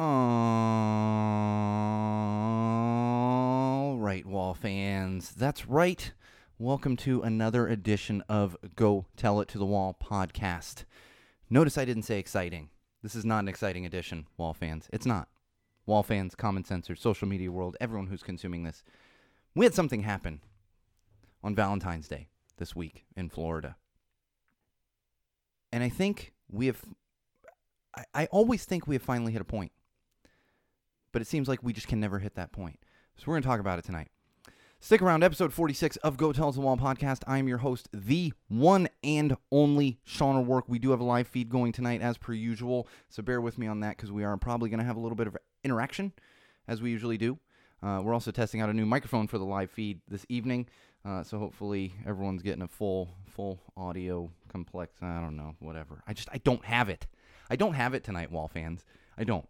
All right, Wall fans. That's right. Welcome to another edition of Go Tell It to the Wall podcast. Notice I didn't say exciting. This is not an exciting edition, Wall fans. It's not. Wall fans, common sensors, social media world, everyone who's consuming this. We had something happen on Valentine's Day this week in Florida. And I think we have, I, I always think we have finally hit a point but it seems like we just can never hit that point. So we're going to talk about it tonight. Stick around, episode 46 of Go Tell the Wall podcast. I am your host, the one and only Sean O'Rourke. We do have a live feed going tonight, as per usual, so bear with me on that because we are probably going to have a little bit of interaction, as we usually do. Uh, we're also testing out a new microphone for the live feed this evening, uh, so hopefully everyone's getting a full, full audio complex. I don't know, whatever. I just I don't have it. I don't have it tonight, Wall fans. I don't.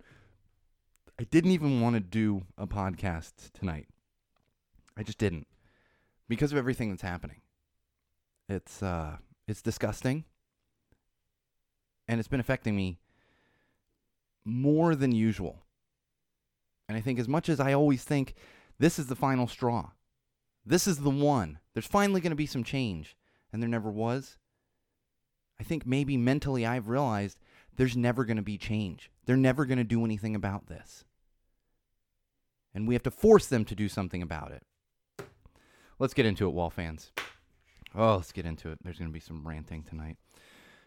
I didn't even want to do a podcast tonight. I just didn't because of everything that's happening. It's uh it's disgusting. And it's been affecting me more than usual. And I think as much as I always think this is the final straw. This is the one. There's finally going to be some change and there never was. I think maybe mentally I've realized there's never going to be change. They're never going to do anything about this and we have to force them to do something about it. Let's get into it, Wall fans. Oh, let's get into it. There's going to be some ranting tonight.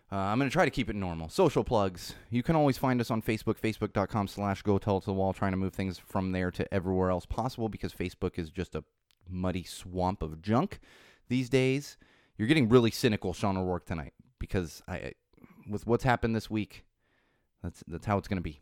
Uh, I'm going to try to keep it normal. Social plugs. You can always find us on Facebook, facebook.com slash go tell to the wall, trying to move things from there to everywhere else possible because Facebook is just a muddy swamp of junk these days. You're getting really cynical, Sean O'Rourke, tonight because I, with what's happened this week, that's, that's how it's going to be.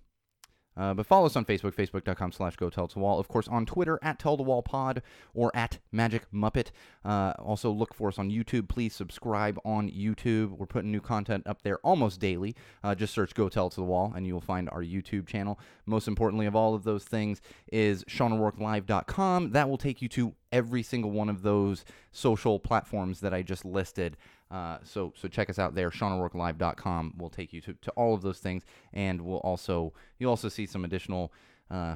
Uh, but follow us on Facebook, facebook.com slash go tell to wall. Of course, on Twitter, at tell the wall pod or at magic muppet. Uh, also, look for us on YouTube. Please subscribe on YouTube. We're putting new content up there almost daily. Uh, just search go tell to the wall and you will find our YouTube channel. Most importantly of all of those things is SeanO'RourkeLive.com. That will take you to every single one of those social platforms that I just listed. Uh, so so check us out there. SeanO'RourkeLive.com will take you to, to all of those things, and we'll also you'll also see some additional uh,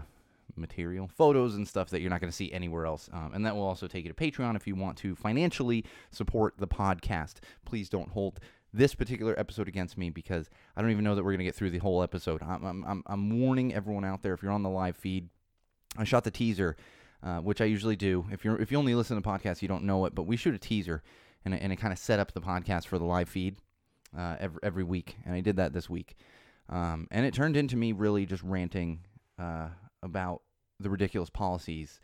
material, photos and stuff that you're not going to see anywhere else. Um, and that will also take you to Patreon if you want to financially support the podcast. Please don't hold this particular episode against me because I don't even know that we're going to get through the whole episode. I'm, I'm, I'm warning everyone out there if you're on the live feed. I shot the teaser, uh, which I usually do. If you're if you only listen to podcasts, you don't know it, but we shoot a teaser and, and it kind of set up the podcast for the live feed uh, every, every week. And I did that this week. Um, and it turned into me really just ranting uh, about the ridiculous policies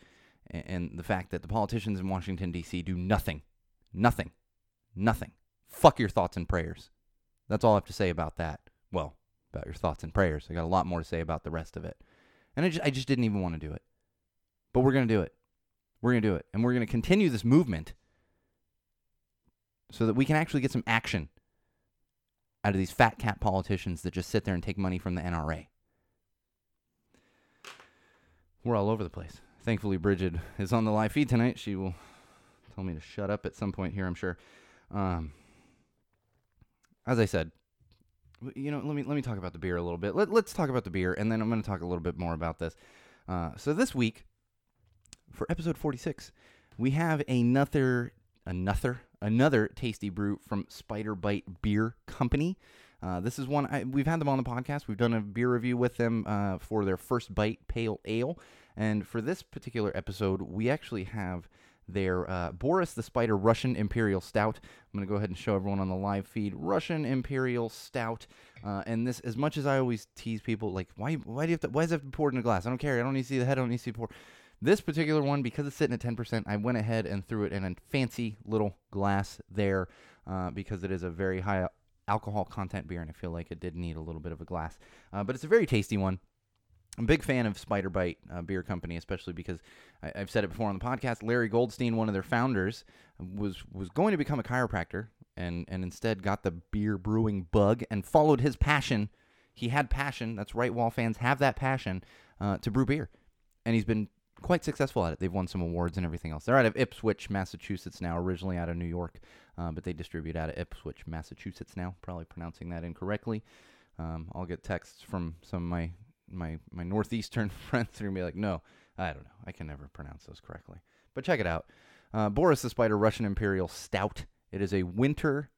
and, and the fact that the politicians in Washington, D.C. do nothing. Nothing. Nothing. Fuck your thoughts and prayers. That's all I have to say about that. Well, about your thoughts and prayers. I got a lot more to say about the rest of it. And I just, I just didn't even want to do it. But we're going to do it. We're going to do it. And we're going to continue this movement so that we can actually get some action out of these fat cat politicians that just sit there and take money from the NRA. We're all over the place. Thankfully, Bridget is on the live feed tonight. She will tell me to shut up at some point here, I'm sure. Um, as I said, you know, let me let me talk about the beer a little bit. Let, let's talk about the beer, and then I'm going to talk a little bit more about this. Uh, so this week, for episode 46, we have another another another tasty brew from Spider Bite Beer Company. Uh, this is one I, we've had them on the podcast. We've done a beer review with them uh, for their first bite pale ale, and for this particular episode, we actually have their uh, Boris the Spider Russian Imperial Stout. I'm going to go ahead and show everyone on the live feed Russian Imperial Stout. Uh, and this, as much as I always tease people, like, why, why do you have to, why does it poured in a glass? I don't care. I don't need to see the head. I don't need to see pour. This particular one, because it's sitting at 10%, I went ahead and threw it in a fancy little glass there uh, because it is a very high alcohol content beer, and I feel like it did need a little bit of a glass. Uh, but it's a very tasty one. I'm a big fan of Spider Bite uh, Beer Company, especially because I, have said it before on the podcast. Larry Goldstein, one of their founders, was was going to become a chiropractor, and and instead got the beer brewing bug and followed his passion. He had passion. That's right. Wall fans have that passion uh, to brew beer, and he's been quite successful at it. They've won some awards and everything else. They're out of Ipswich, Massachusetts now, originally out of New York, uh, but they distribute out of Ipswich, Massachusetts now. Probably pronouncing that incorrectly. Um, I'll get texts from some of my my my northeastern friends who are gonna be like, no, I don't know, I can never pronounce those correctly. But check it out, uh, Boris the Spider Russian Imperial Stout. It is a winter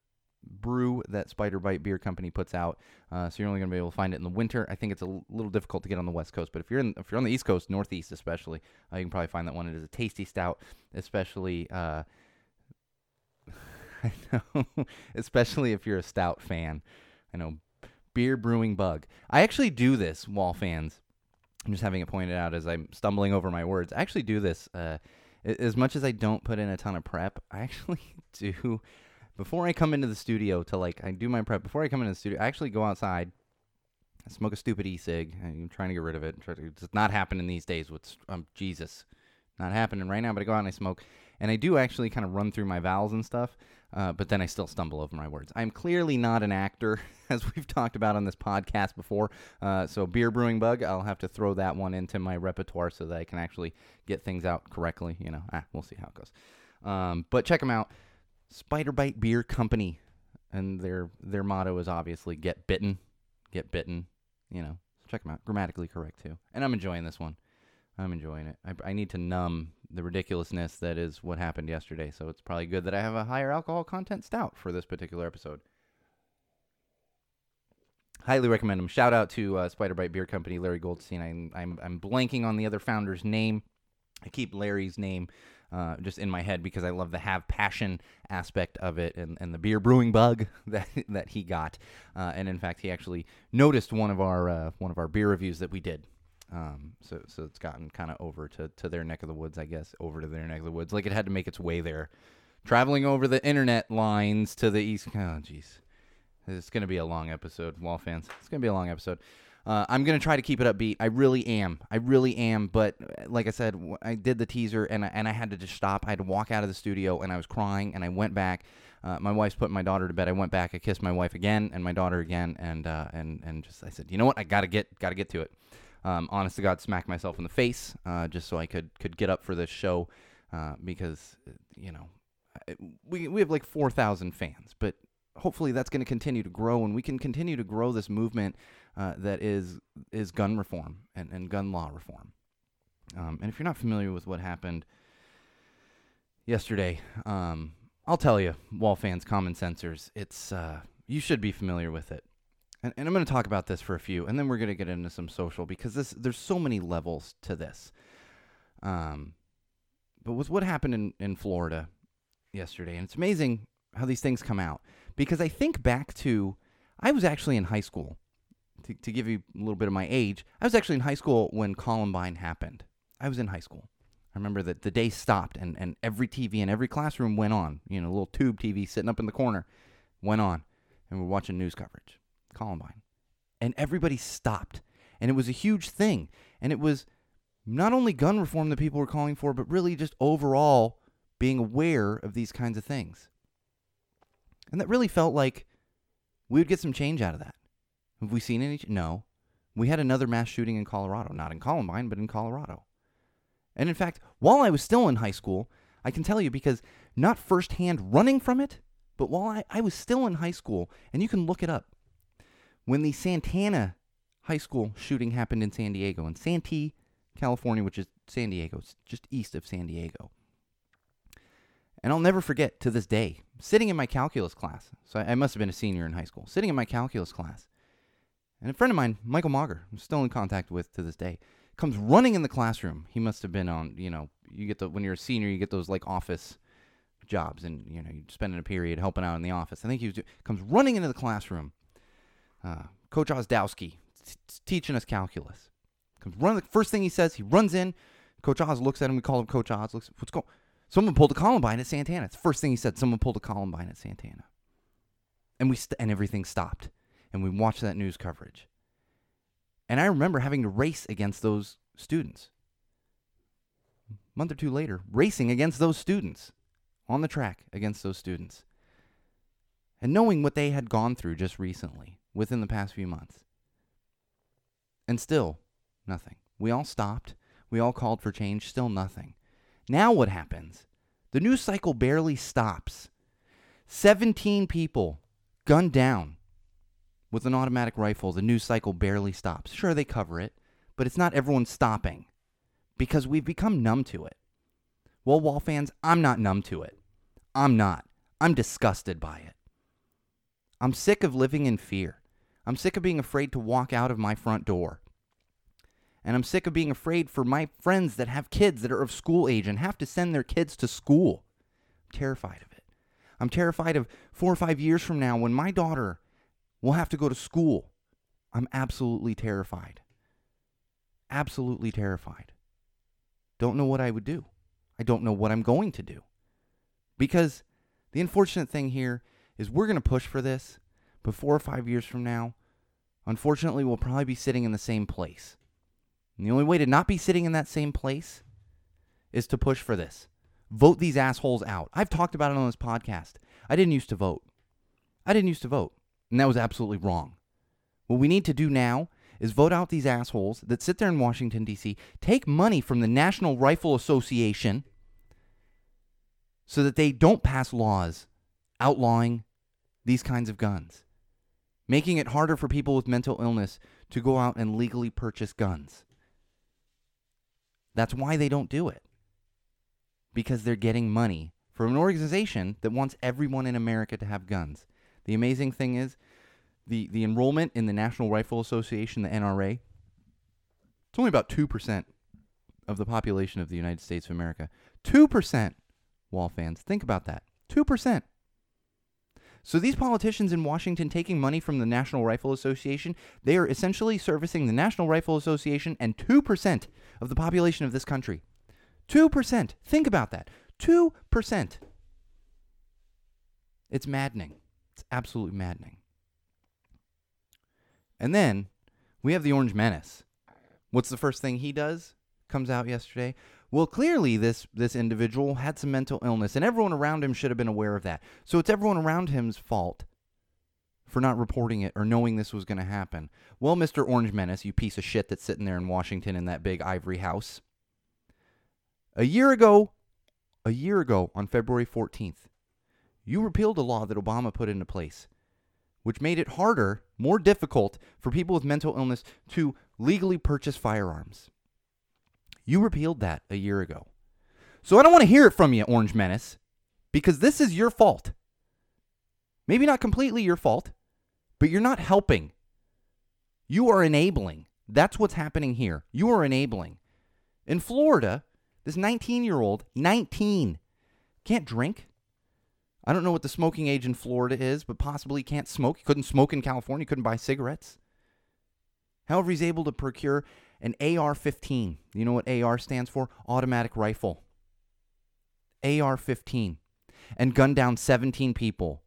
brew that Spider Bite Beer Company puts out. Uh, so you're only going to be able to find it in the winter. I think it's a little difficult to get on the West Coast, but if you're in, if you're on the East Coast, Northeast especially, uh, you can probably find that one. It is a tasty stout, especially. Uh, I know, especially if you're a stout fan. I know, beer brewing bug. I actually do this, wall fans. I'm just having it pointed out as I'm stumbling over my words. I actually do this. Uh, as much as I don't put in a ton of prep, I actually do before I come into the studio to like I do my prep before I come into the studio. I actually go outside, smoke a stupid e-cig. I'm trying to get rid of it. It's not happening these days. With um, Jesus, not happening right now. But I go out and I smoke, and I do actually kind of run through my vowels and stuff. Uh, but then I still stumble over my words. I'm clearly not an actor, as we've talked about on this podcast before. Uh, so beer brewing bug, I'll have to throw that one into my repertoire so that I can actually get things out correctly. You know, ah, we'll see how it goes. Um, but check them out. Spider Bite Beer Company, and their their motto is obviously "Get bitten, get bitten." You know, check them out. Grammatically correct too, and I'm enjoying this one. I'm enjoying it. I, I need to numb the ridiculousness that is what happened yesterday, so it's probably good that I have a higher alcohol content stout for this particular episode. Highly recommend them. Shout out to uh, Spider Bite Beer Company, Larry Goldstein. I'm, I'm I'm blanking on the other founder's name. I keep Larry's name uh, just in my head because I love the have passion aspect of it and, and the beer brewing bug that that he got. Uh, and in fact, he actually noticed one of our uh, one of our beer reviews that we did. Um, so so it's gotten kind of over to, to their neck of the woods, I guess, over to their neck of the woods. Like it had to make its way there, traveling over the internet lines to the east. Oh, jeez. It's going to be a long episode, Wall fans. It's going to be a long episode. Uh, I'm gonna try to keep it upbeat. I really am. I really am. But uh, like I said, I did the teaser and I, and I had to just stop. I had to walk out of the studio and I was crying and I went back. Uh, my wife's putting my daughter to bed. I went back. I kissed my wife again and my daughter again and uh, and and just I said, you know what? I gotta get gotta get to it. Um, honest to God, smacked myself in the face uh, just so I could could get up for this show uh, because you know we we have like four thousand fans, but hopefully that's going to continue to grow and we can continue to grow this movement uh, that is is gun reform and, and gun law reform. Um, and if you're not familiar with what happened yesterday, um, I'll tell you, wall fans, common sensors, it's uh, you should be familiar with it. And, and I'm going to talk about this for a few, and then we're going to get into some social because this there's so many levels to this. Um, but with what happened in, in Florida yesterday, and it's amazing how these things come out because I think back to I was actually in high school to, to give you a little bit of my age, I was actually in high school when Columbine happened. I was in high school. I remember that the day stopped and, and every TV in every classroom went on. You know, a little tube TV sitting up in the corner went on. And we're watching news coverage, Columbine. And everybody stopped. And it was a huge thing. And it was not only gun reform that people were calling for, but really just overall being aware of these kinds of things. And that really felt like we would get some change out of that. Have we seen any? No. We had another mass shooting in Colorado, not in Columbine, but in Colorado. And in fact, while I was still in high school, I can tell you because not firsthand running from it, but while I, I was still in high school, and you can look it up, when the Santana High School shooting happened in San Diego, in Santee, California, which is San Diego, it's just east of San Diego. And I'll never forget to this day, sitting in my calculus class. So I, I must have been a senior in high school, sitting in my calculus class and a friend of mine, Michael Mauger, I'm still in contact with to this day, comes running in the classroom. He must have been on, you know, you get the when you're a senior, you get those like office jobs, and you know, you spending a period helping out in the office. I think he was comes running into the classroom. Uh, Coach Ozdowski teaching us calculus. Comes run. The first thing he says, he runs in. Coach Oz looks at him. We call him Coach Oz. Looks, what's going? Someone pulled a Columbine at Santana. It's the first thing he said. Someone pulled a Columbine at Santana. And we st- and everything stopped and we watched that news coverage. And I remember having to race against those students. A month or two later, racing against those students on the track against those students. And knowing what they had gone through just recently, within the past few months. And still, nothing. We all stopped. We all called for change. Still nothing. Now what happens? The news cycle barely stops. 17 people gunned down with an automatic rifle, the news cycle barely stops. Sure, they cover it, but it's not everyone stopping because we've become numb to it. Well, Wall fans, I'm not numb to it. I'm not. I'm disgusted by it. I'm sick of living in fear. I'm sick of being afraid to walk out of my front door. And I'm sick of being afraid for my friends that have kids that are of school age and have to send their kids to school. I'm terrified of it. I'm terrified of four or five years from now when my daughter will have to go to school. I'm absolutely terrified. Absolutely terrified. Don't know what I would do. I don't know what I'm going to do. Because the unfortunate thing here is we're going to push for this, but four or five years from now, unfortunately, we'll probably be sitting in the same place. And the only way to not be sitting in that same place is to push for this. Vote these assholes out. I've talked about it on this podcast. I didn't used to vote. I didn't used to vote. And that was absolutely wrong. What we need to do now is vote out these assholes that sit there in Washington, D.C., take money from the National Rifle Association so that they don't pass laws outlawing these kinds of guns, making it harder for people with mental illness to go out and legally purchase guns. That's why they don't do it. Because they're getting money from an organization that wants everyone in America to have guns. The amazing thing is the, the enrollment in the National Rifle Association, the NRA, it's only about 2% of the population of the United States of America. 2%, wall fans. Think about that. 2%. So these politicians in Washington taking money from the National Rifle Association, they are essentially servicing the National Rifle Association and 2% of the population of this country. 2%. Think about that. 2%. It's maddening. It's absolutely maddening. And then we have the Orange Menace. What's the first thing he does? Comes out yesterday. Well, clearly this this individual had some mental illness, and everyone around him should have been aware of that. So it's everyone around him's fault for not reporting it or knowing this was going to happen. Well, Mr. Orange Menace, you piece of shit that's sitting there in Washington in that big ivory house. A year ago, a year ago on February 14th, you repealed a law that Obama put into place which made it harder, more difficult for people with mental illness to legally purchase firearms. You repealed that a year ago. So I don't want to hear it from you, Orange Menace, because this is your fault. Maybe not completely your fault, but you're not helping. You are enabling. That's what's happening here. You are enabling. In Florida, this 19 year old, 19, can't drink, I don't know what the smoking age in Florida is, but possibly can't smoke. He couldn't smoke in California. He couldn't buy cigarettes. However, he's able to procure an AR 15. You know what AR stands for? Automatic rifle. AR 15. And gun down 17 people.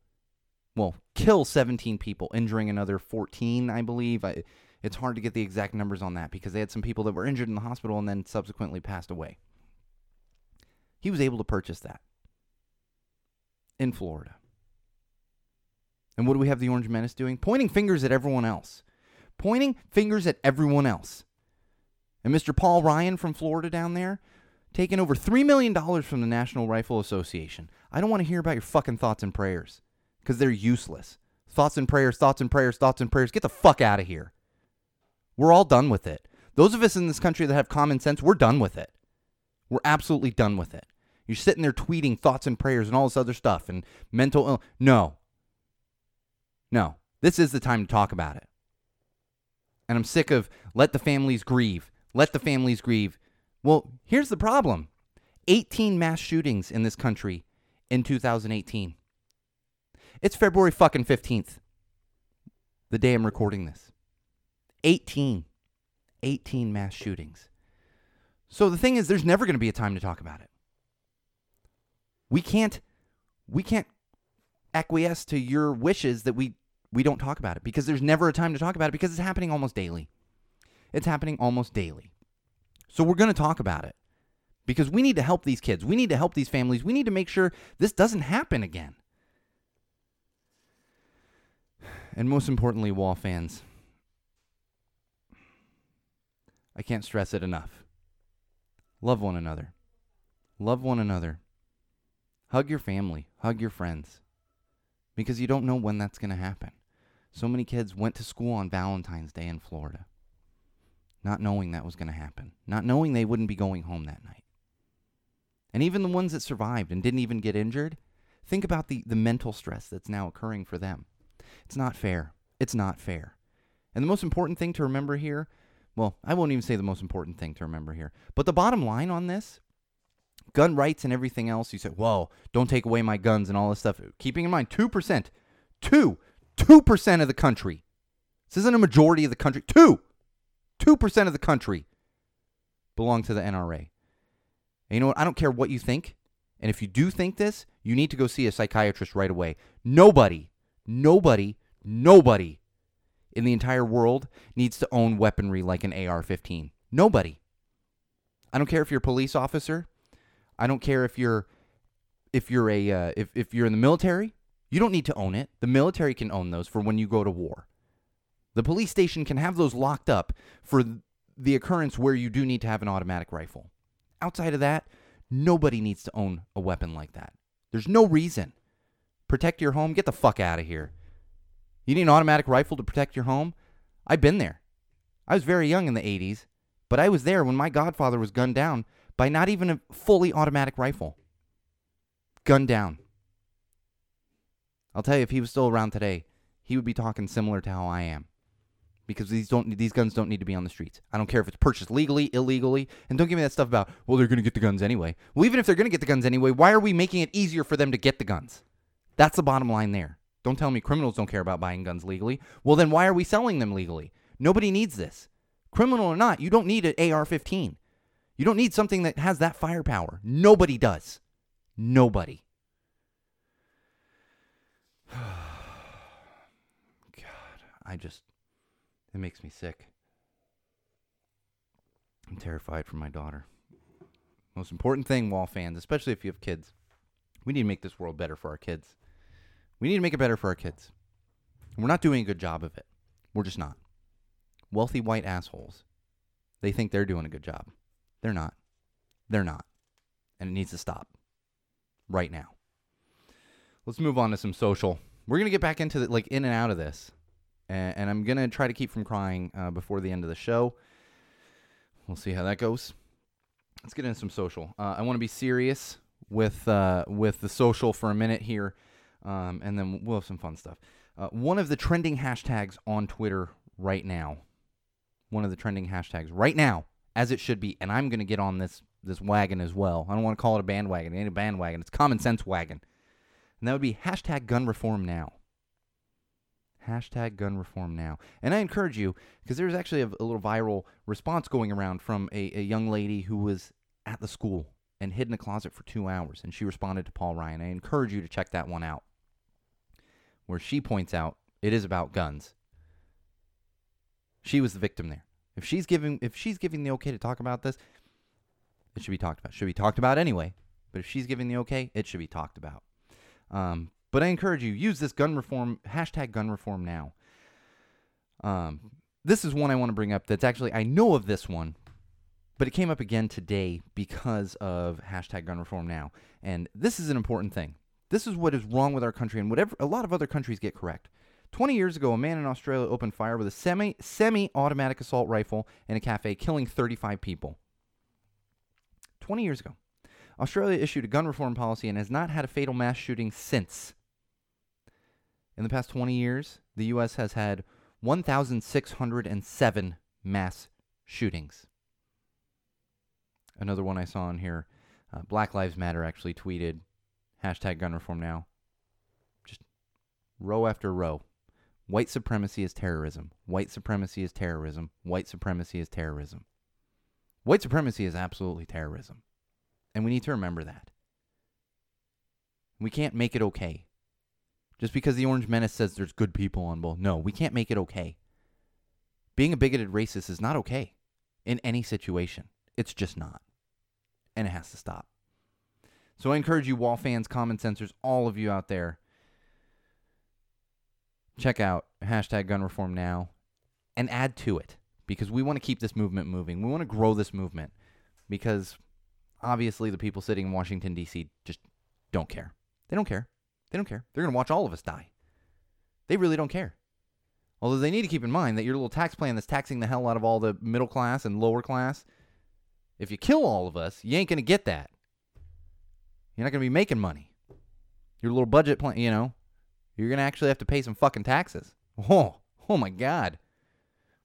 Well, kill 17 people, injuring another 14, I believe. I, it's hard to get the exact numbers on that because they had some people that were injured in the hospital and then subsequently passed away. He was able to purchase that in Florida. And what do we have the Orange Menace doing? Pointing fingers at everyone else. Pointing fingers at everyone else. And Mr. Paul Ryan from Florida down there, taking over $3 million from the National Rifle Association. I don't want to hear about your fucking thoughts and prayers because they're useless. Thoughts and prayers, thoughts and prayers, thoughts and prayers. Get the fuck out of here. We're all done with it. Those of us in this country that have common sense, we're done with it. We're absolutely done with it. You're sitting there tweeting thoughts and prayers and all this other stuff and mental Ill- no. No. This is the time to talk about it. And I'm sick of let the families grieve. Let the families grieve. Well, here's the problem. 18 mass shootings in this country in 2018. It's February fucking 15th. The day I'm recording this. 18. 18 mass shootings. So the thing is there's never going to be a time to talk about it. We can't we can't acquiesce to your wishes that we we don't talk about it because there's never a time to talk about it because it's happening almost daily. It's happening almost daily. So we're going to talk about it because we need to help these kids. We need to help these families. We need to make sure this doesn't happen again. And most importantly, wall fans, I can't stress it enough. Love one another. Love one another. Hug your family, hug your friends, because you don't know when that's going to happen. So many kids went to school on Valentine's Day in Florida. not knowing that was going to happen, not knowing they wouldn't be going home that night. And even the ones that survived and didn't even get injured, think about the, the mental stress that's now occurring for them. It's not fair. It's not fair. And the most important thing to remember here well, I won't even say the most important thing to remember here, but the bottom line on this gun rights and everything else, you say, whoa, don't take away my guns and all this stuff. Keeping in mind, 2%, 2, 2% of the country. This isn't a majority of the country. 2, 2% of the country belong to the NRA. And you know what? I don't care what you think. And if you do think this, you need to go see a psychiatrist right away. Nobody, nobody, nobody in the entire world needs to own weaponry like an AR 15. Nobody. I don't care if you're a police officer. I don't care if you're if you're a uh, if if you're in the military. You don't need to own it. The military can own those for when you go to war. The police station can have those locked up for the occurrence where you do need to have an automatic rifle. Outside of that, nobody needs to own a weapon like that. There's no reason. Protect your home. Get the fuck out of here. You need an automatic rifle to protect your home? I've been there. I was very young in the 80s, but I was there when my godfather was gunned down by not even a fully automatic rifle. Gunned down. I'll tell you, if he was still around today, he would be talking similar to how I am. Because these don't these guns don't need to be on the streets. I don't care if it's purchased legally, illegally, and don't give me that stuff about, well, they're gonna get the guns anyway. Well, even if they're gonna get the guns anyway, why are we making it easier for them to get the guns? That's the bottom line there. Don't tell me criminals don't care about buying guns legally. Well, then why are we selling them legally? Nobody needs this. Criminal or not, you don't need an AR 15. You don't need something that has that firepower. Nobody does. Nobody. God, I just, it makes me sick. I'm terrified for my daughter. Most important thing, wall fans, especially if you have kids, we need to make this world better for our kids. We need to make it better for our kids. We're not doing a good job of it. We're just not. Wealthy white assholes. They think they're doing a good job. They're not. They're not. And it needs to stop. Right now. Let's move on to some social. We're going to get back into the, like in and out of this. And, and I'm going to try to keep from crying uh, before the end of the show. We'll see how that goes. Let's get into some social. Uh, I want to be serious with uh, with the social for a minute here um, and then we'll have some fun stuff. Uh, one of the trending hashtags on Twitter right now, one of the trending hashtags right now, as it should be, and I'm going to get on this this wagon as well. I don't want to call it a bandwagon. It ain't a bandwagon. It's common sense wagon. And that would be hashtag gun reform now. Hashtag gun reform now. And I encourage you, because there's actually a, a, little viral response going around from a, a young lady who was at the school and hid in a closet for two hours. And she responded to Paul Ryan. I encourage you to check that one out where she points out it is about guns. She was the victim there. If she's giving if she's giving the okay to talk about this, it should be talked about. Should be talked about anyway. But if she's giving the okay, it should be talked about. Um, but I encourage you use this gun reform hashtag gun reform now. Um, this is one I want to bring up. That's actually I know of this one, but it came up again today because of hashtag gun reform now, and this is an important thing. This is what is wrong with our country and whatever a lot of other countries get correct. 20 years ago, a man in Australia opened fire with a semi semi automatic assault rifle in a cafe, killing 35 people. 20 years ago. Australia issued a gun reform policy and has not had a fatal mass shooting since. In the past 20 years, the U.S. has had 1,607 mass shootings. Another one I saw in here uh, Black Lives Matter actually tweeted Hashtag gun reform now. Just row after row. White supremacy is terrorism. White supremacy is terrorism. White supremacy is terrorism. White supremacy is absolutely terrorism. And we need to remember that. We can't make it okay. Just because the Orange Menace says there's good people on both. No, we can't make it okay. Being a bigoted racist is not okay in any situation. It's just not. And it has to stop. So I encourage you, wall fans, common censors, all of you out there, check out hashtag gun reform now and add to it because we want to keep this movement moving. We want to grow this movement because obviously the people sitting in Washington, D.C. just don't care. They don't care. They don't care. They're going to watch all of us die. They really don't care. Although they need to keep in mind that your little tax plan that's taxing the hell out of all the middle class and lower class, if you kill all of us, you ain't going to get that. You're not going to be making money. Your little budget plan, you know, you're going to actually have to pay some fucking taxes. Oh, oh my God.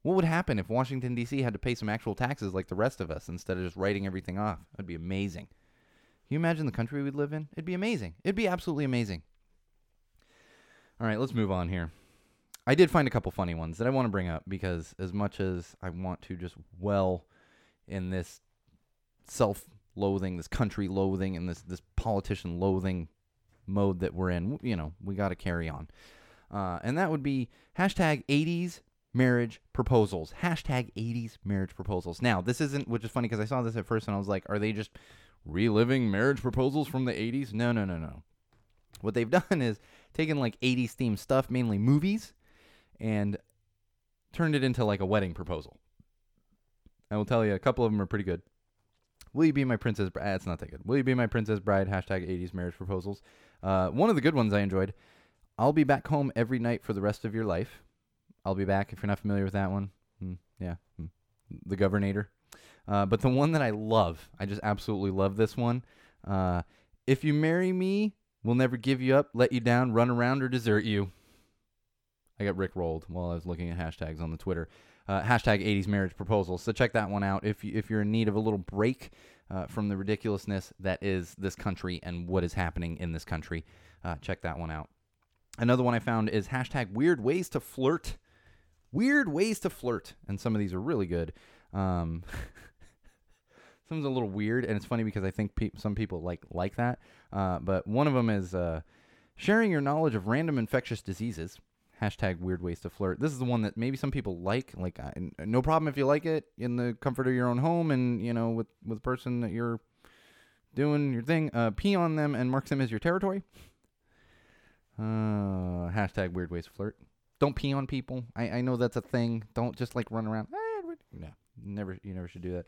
What would happen if Washington, D.C. had to pay some actual taxes like the rest of us instead of just writing everything off? That'd be amazing. Can you imagine the country we'd live in? It'd be amazing. It'd be absolutely amazing. All right, let's move on here. I did find a couple funny ones that I want to bring up because as much as I want to just well in this self-loathing, this country loathing, and this this politician loathing mode that we're in, you know, we got to carry on. Uh, and that would be hashtag 80s marriage proposals. Hashtag 80s marriage proposals. Now, this isn't, which is funny because I saw this at first and I was like, are they just reliving marriage proposals from the 80s? No, no, no, no. What they've done is taken like 80s themed stuff, mainly movies, and turned it into like a wedding proposal. I will tell you, a couple of them are pretty good. Will you be my princess it's not that good. Will you be my princess bride? Hashtag 80s marriage proposals. Uh, one of the good ones I enjoyed. I'll be back home every night for the rest of your life. I'll be back if you're not familiar with that one. Mm, yeah, mm. the Governor. Uh, but the one that I love, I just absolutely love this one. Uh, if you marry me, we'll never give you up, let you down, run around, or desert you. I got Rick rolled while I was looking at hashtags on the Twitter. Uh, hashtag 80s marriage proposals. So check that one out if you, if you're in need of a little break uh, from the ridiculousness that is this country and what is happening in this country. Uh, check that one out. Another one I found is hashtag weird ways to flirt. Weird ways to flirt, and some of these are really good. Um, some's a little weird, and it's funny because I think pe- some people like like that. Uh, but one of them is uh, sharing your knowledge of random infectious diseases hashtag weird ways to flirt. This is the one that maybe some people like. Like, uh, no problem if you like it in the comfort of your own home and you know with with the person that you're doing your thing. Uh, pee on them and mark them as your territory. Uh, hashtag weird ways to flirt. Don't pee on people. I, I know that's a thing. Don't just like run around. No, never. You never should do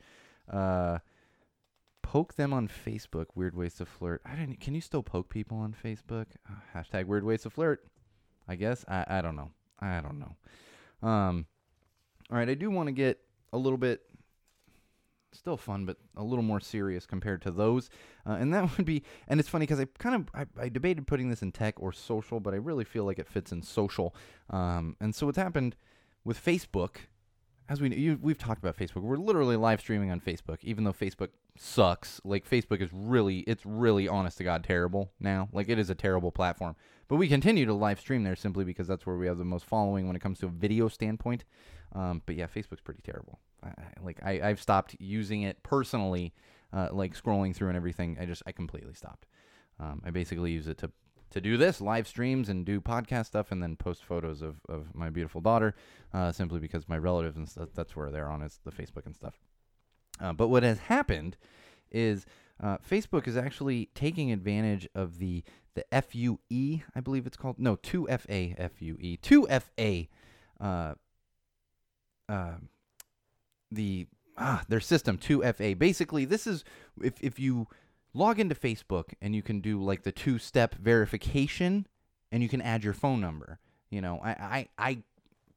that. Uh, poke them on Facebook. Weird ways to flirt. I don't. Can you still poke people on Facebook? Uh, hashtag weird ways to flirt. I guess I I don't know. I don't know. Um, all right, I do want to get a little bit still fun, but a little more serious compared to those. Uh, and that would be, and it's funny because I kind of I, I, debated putting this in tech or social, but I really feel like it fits in social. Um, and so what's happened with Facebook, as we you, we've talked about Facebook, we're literally live streaming on Facebook, even though Facebook sucks. Like Facebook is really, it's really honest to God terrible now. Like it is a terrible platform. But we continue to live stream there simply because that's where we have the most following when it comes to a video standpoint. Um, but yeah, Facebook's pretty terrible. I, like I, I've stopped using it personally, uh, like scrolling through and everything. I just I completely stopped. Um, I basically use it to to do this live streams and do podcast stuff and then post photos of, of my beautiful daughter uh, simply because my relatives and stuff that's where they're on is the facebook and stuff uh, but what has happened is uh, facebook is actually taking advantage of the the FUE, I believe it's called. No, 2FA FUE. 2FA. Uh, uh, the ah, their system 2FA. Basically, this is if if you log into Facebook and you can do like the two-step verification and you can add your phone number. You know, I I, I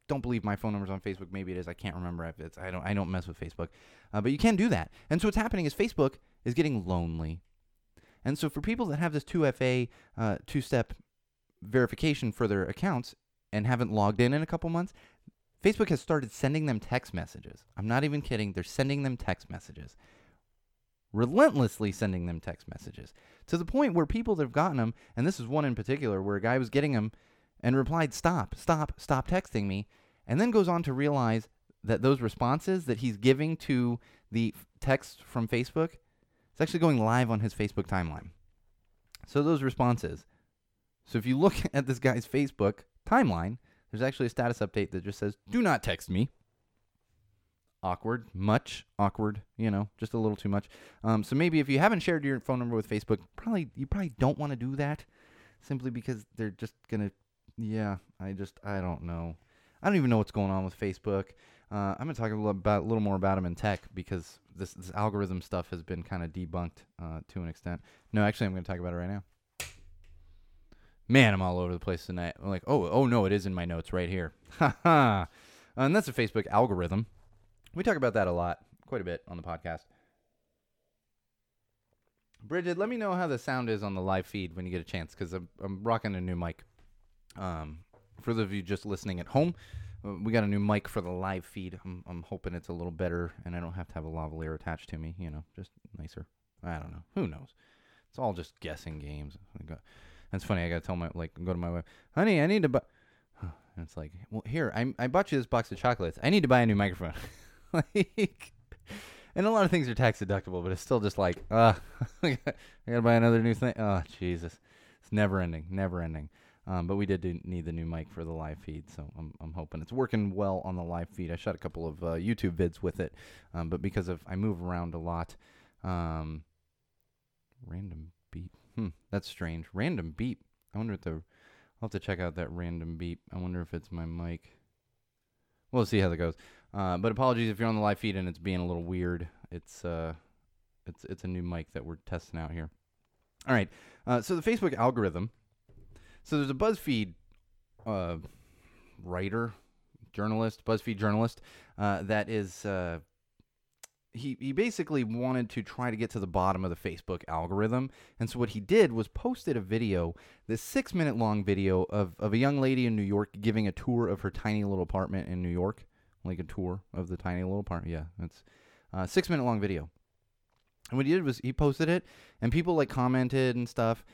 don't believe my phone number's on Facebook. Maybe it is. I can't remember if it's. I don't. I don't mess with Facebook, uh, but you can do that. And so what's happening is Facebook is getting lonely. And so for people that have this 2FA uh, two step verification for their accounts and haven't logged in in a couple months, Facebook has started sending them text messages. I'm not even kidding. They're sending them text messages. Relentlessly sending them text messages to the point where people that have gotten them, and this is one in particular where a guy was getting them and replied, Stop, stop, stop texting me, and then goes on to realize that those responses that he's giving to the text from Facebook it's actually going live on his Facebook timeline. So those responses. So if you look at this guy's Facebook timeline, there's actually a status update that just says, "Do not text me." Awkward, much awkward, you know, just a little too much. Um, so maybe if you haven't shared your phone number with Facebook, probably you probably don't want to do that, simply because they're just gonna. Yeah, I just I don't know. I don't even know what's going on with Facebook. Uh, I'm gonna talk a little about a little more about them in tech because this this algorithm stuff has been kind of debunked uh, to an extent. No, actually, I'm gonna talk about it right now. Man, I'm all over the place tonight. I'm like, oh, oh no, it is in my notes right here. Ha ha. And that's a Facebook algorithm. We talk about that a lot, quite a bit on the podcast. Bridget, let me know how the sound is on the live feed when you get a chance, because I'm, I'm rocking a new mic. Um, for those of you just listening at home, we got a new mic for the live feed. I'm, I'm hoping it's a little better, and I don't have to have a lavalier attached to me. You know, just nicer. I don't know. Who knows? It's all just guessing games. That's funny. I gotta tell my like go to my wife, honey. I need to buy. And it's like, well, here I I bought you this box of chocolates. I need to buy a new microphone. like, and a lot of things are tax deductible, but it's still just like, uh, I gotta buy another new thing. Oh Jesus, it's never ending, never ending. Um, but we did need the new mic for the live feed, so I'm, I'm hoping it's working well on the live feed. I shot a couple of uh, YouTube vids with it, um, but because of I move around a lot, um, random beep. Hmm, that's strange. Random beep. I wonder if the I'll have to check out that random beep. I wonder if it's my mic. We'll see how that goes. Uh, but apologies if you're on the live feed and it's being a little weird. It's uh, it's it's a new mic that we're testing out here. All right. Uh, so the Facebook algorithm. So there's a BuzzFeed uh, writer, journalist, BuzzFeed journalist uh, that is uh, he he basically wanted to try to get to the bottom of the Facebook algorithm. And so what he did was posted a video, this six minute long video of, of a young lady in New York giving a tour of her tiny little apartment in New York. Like a tour of the tiny little apartment. Yeah, it's a six minute long video. And what he did was he posted it and people like commented and stuff.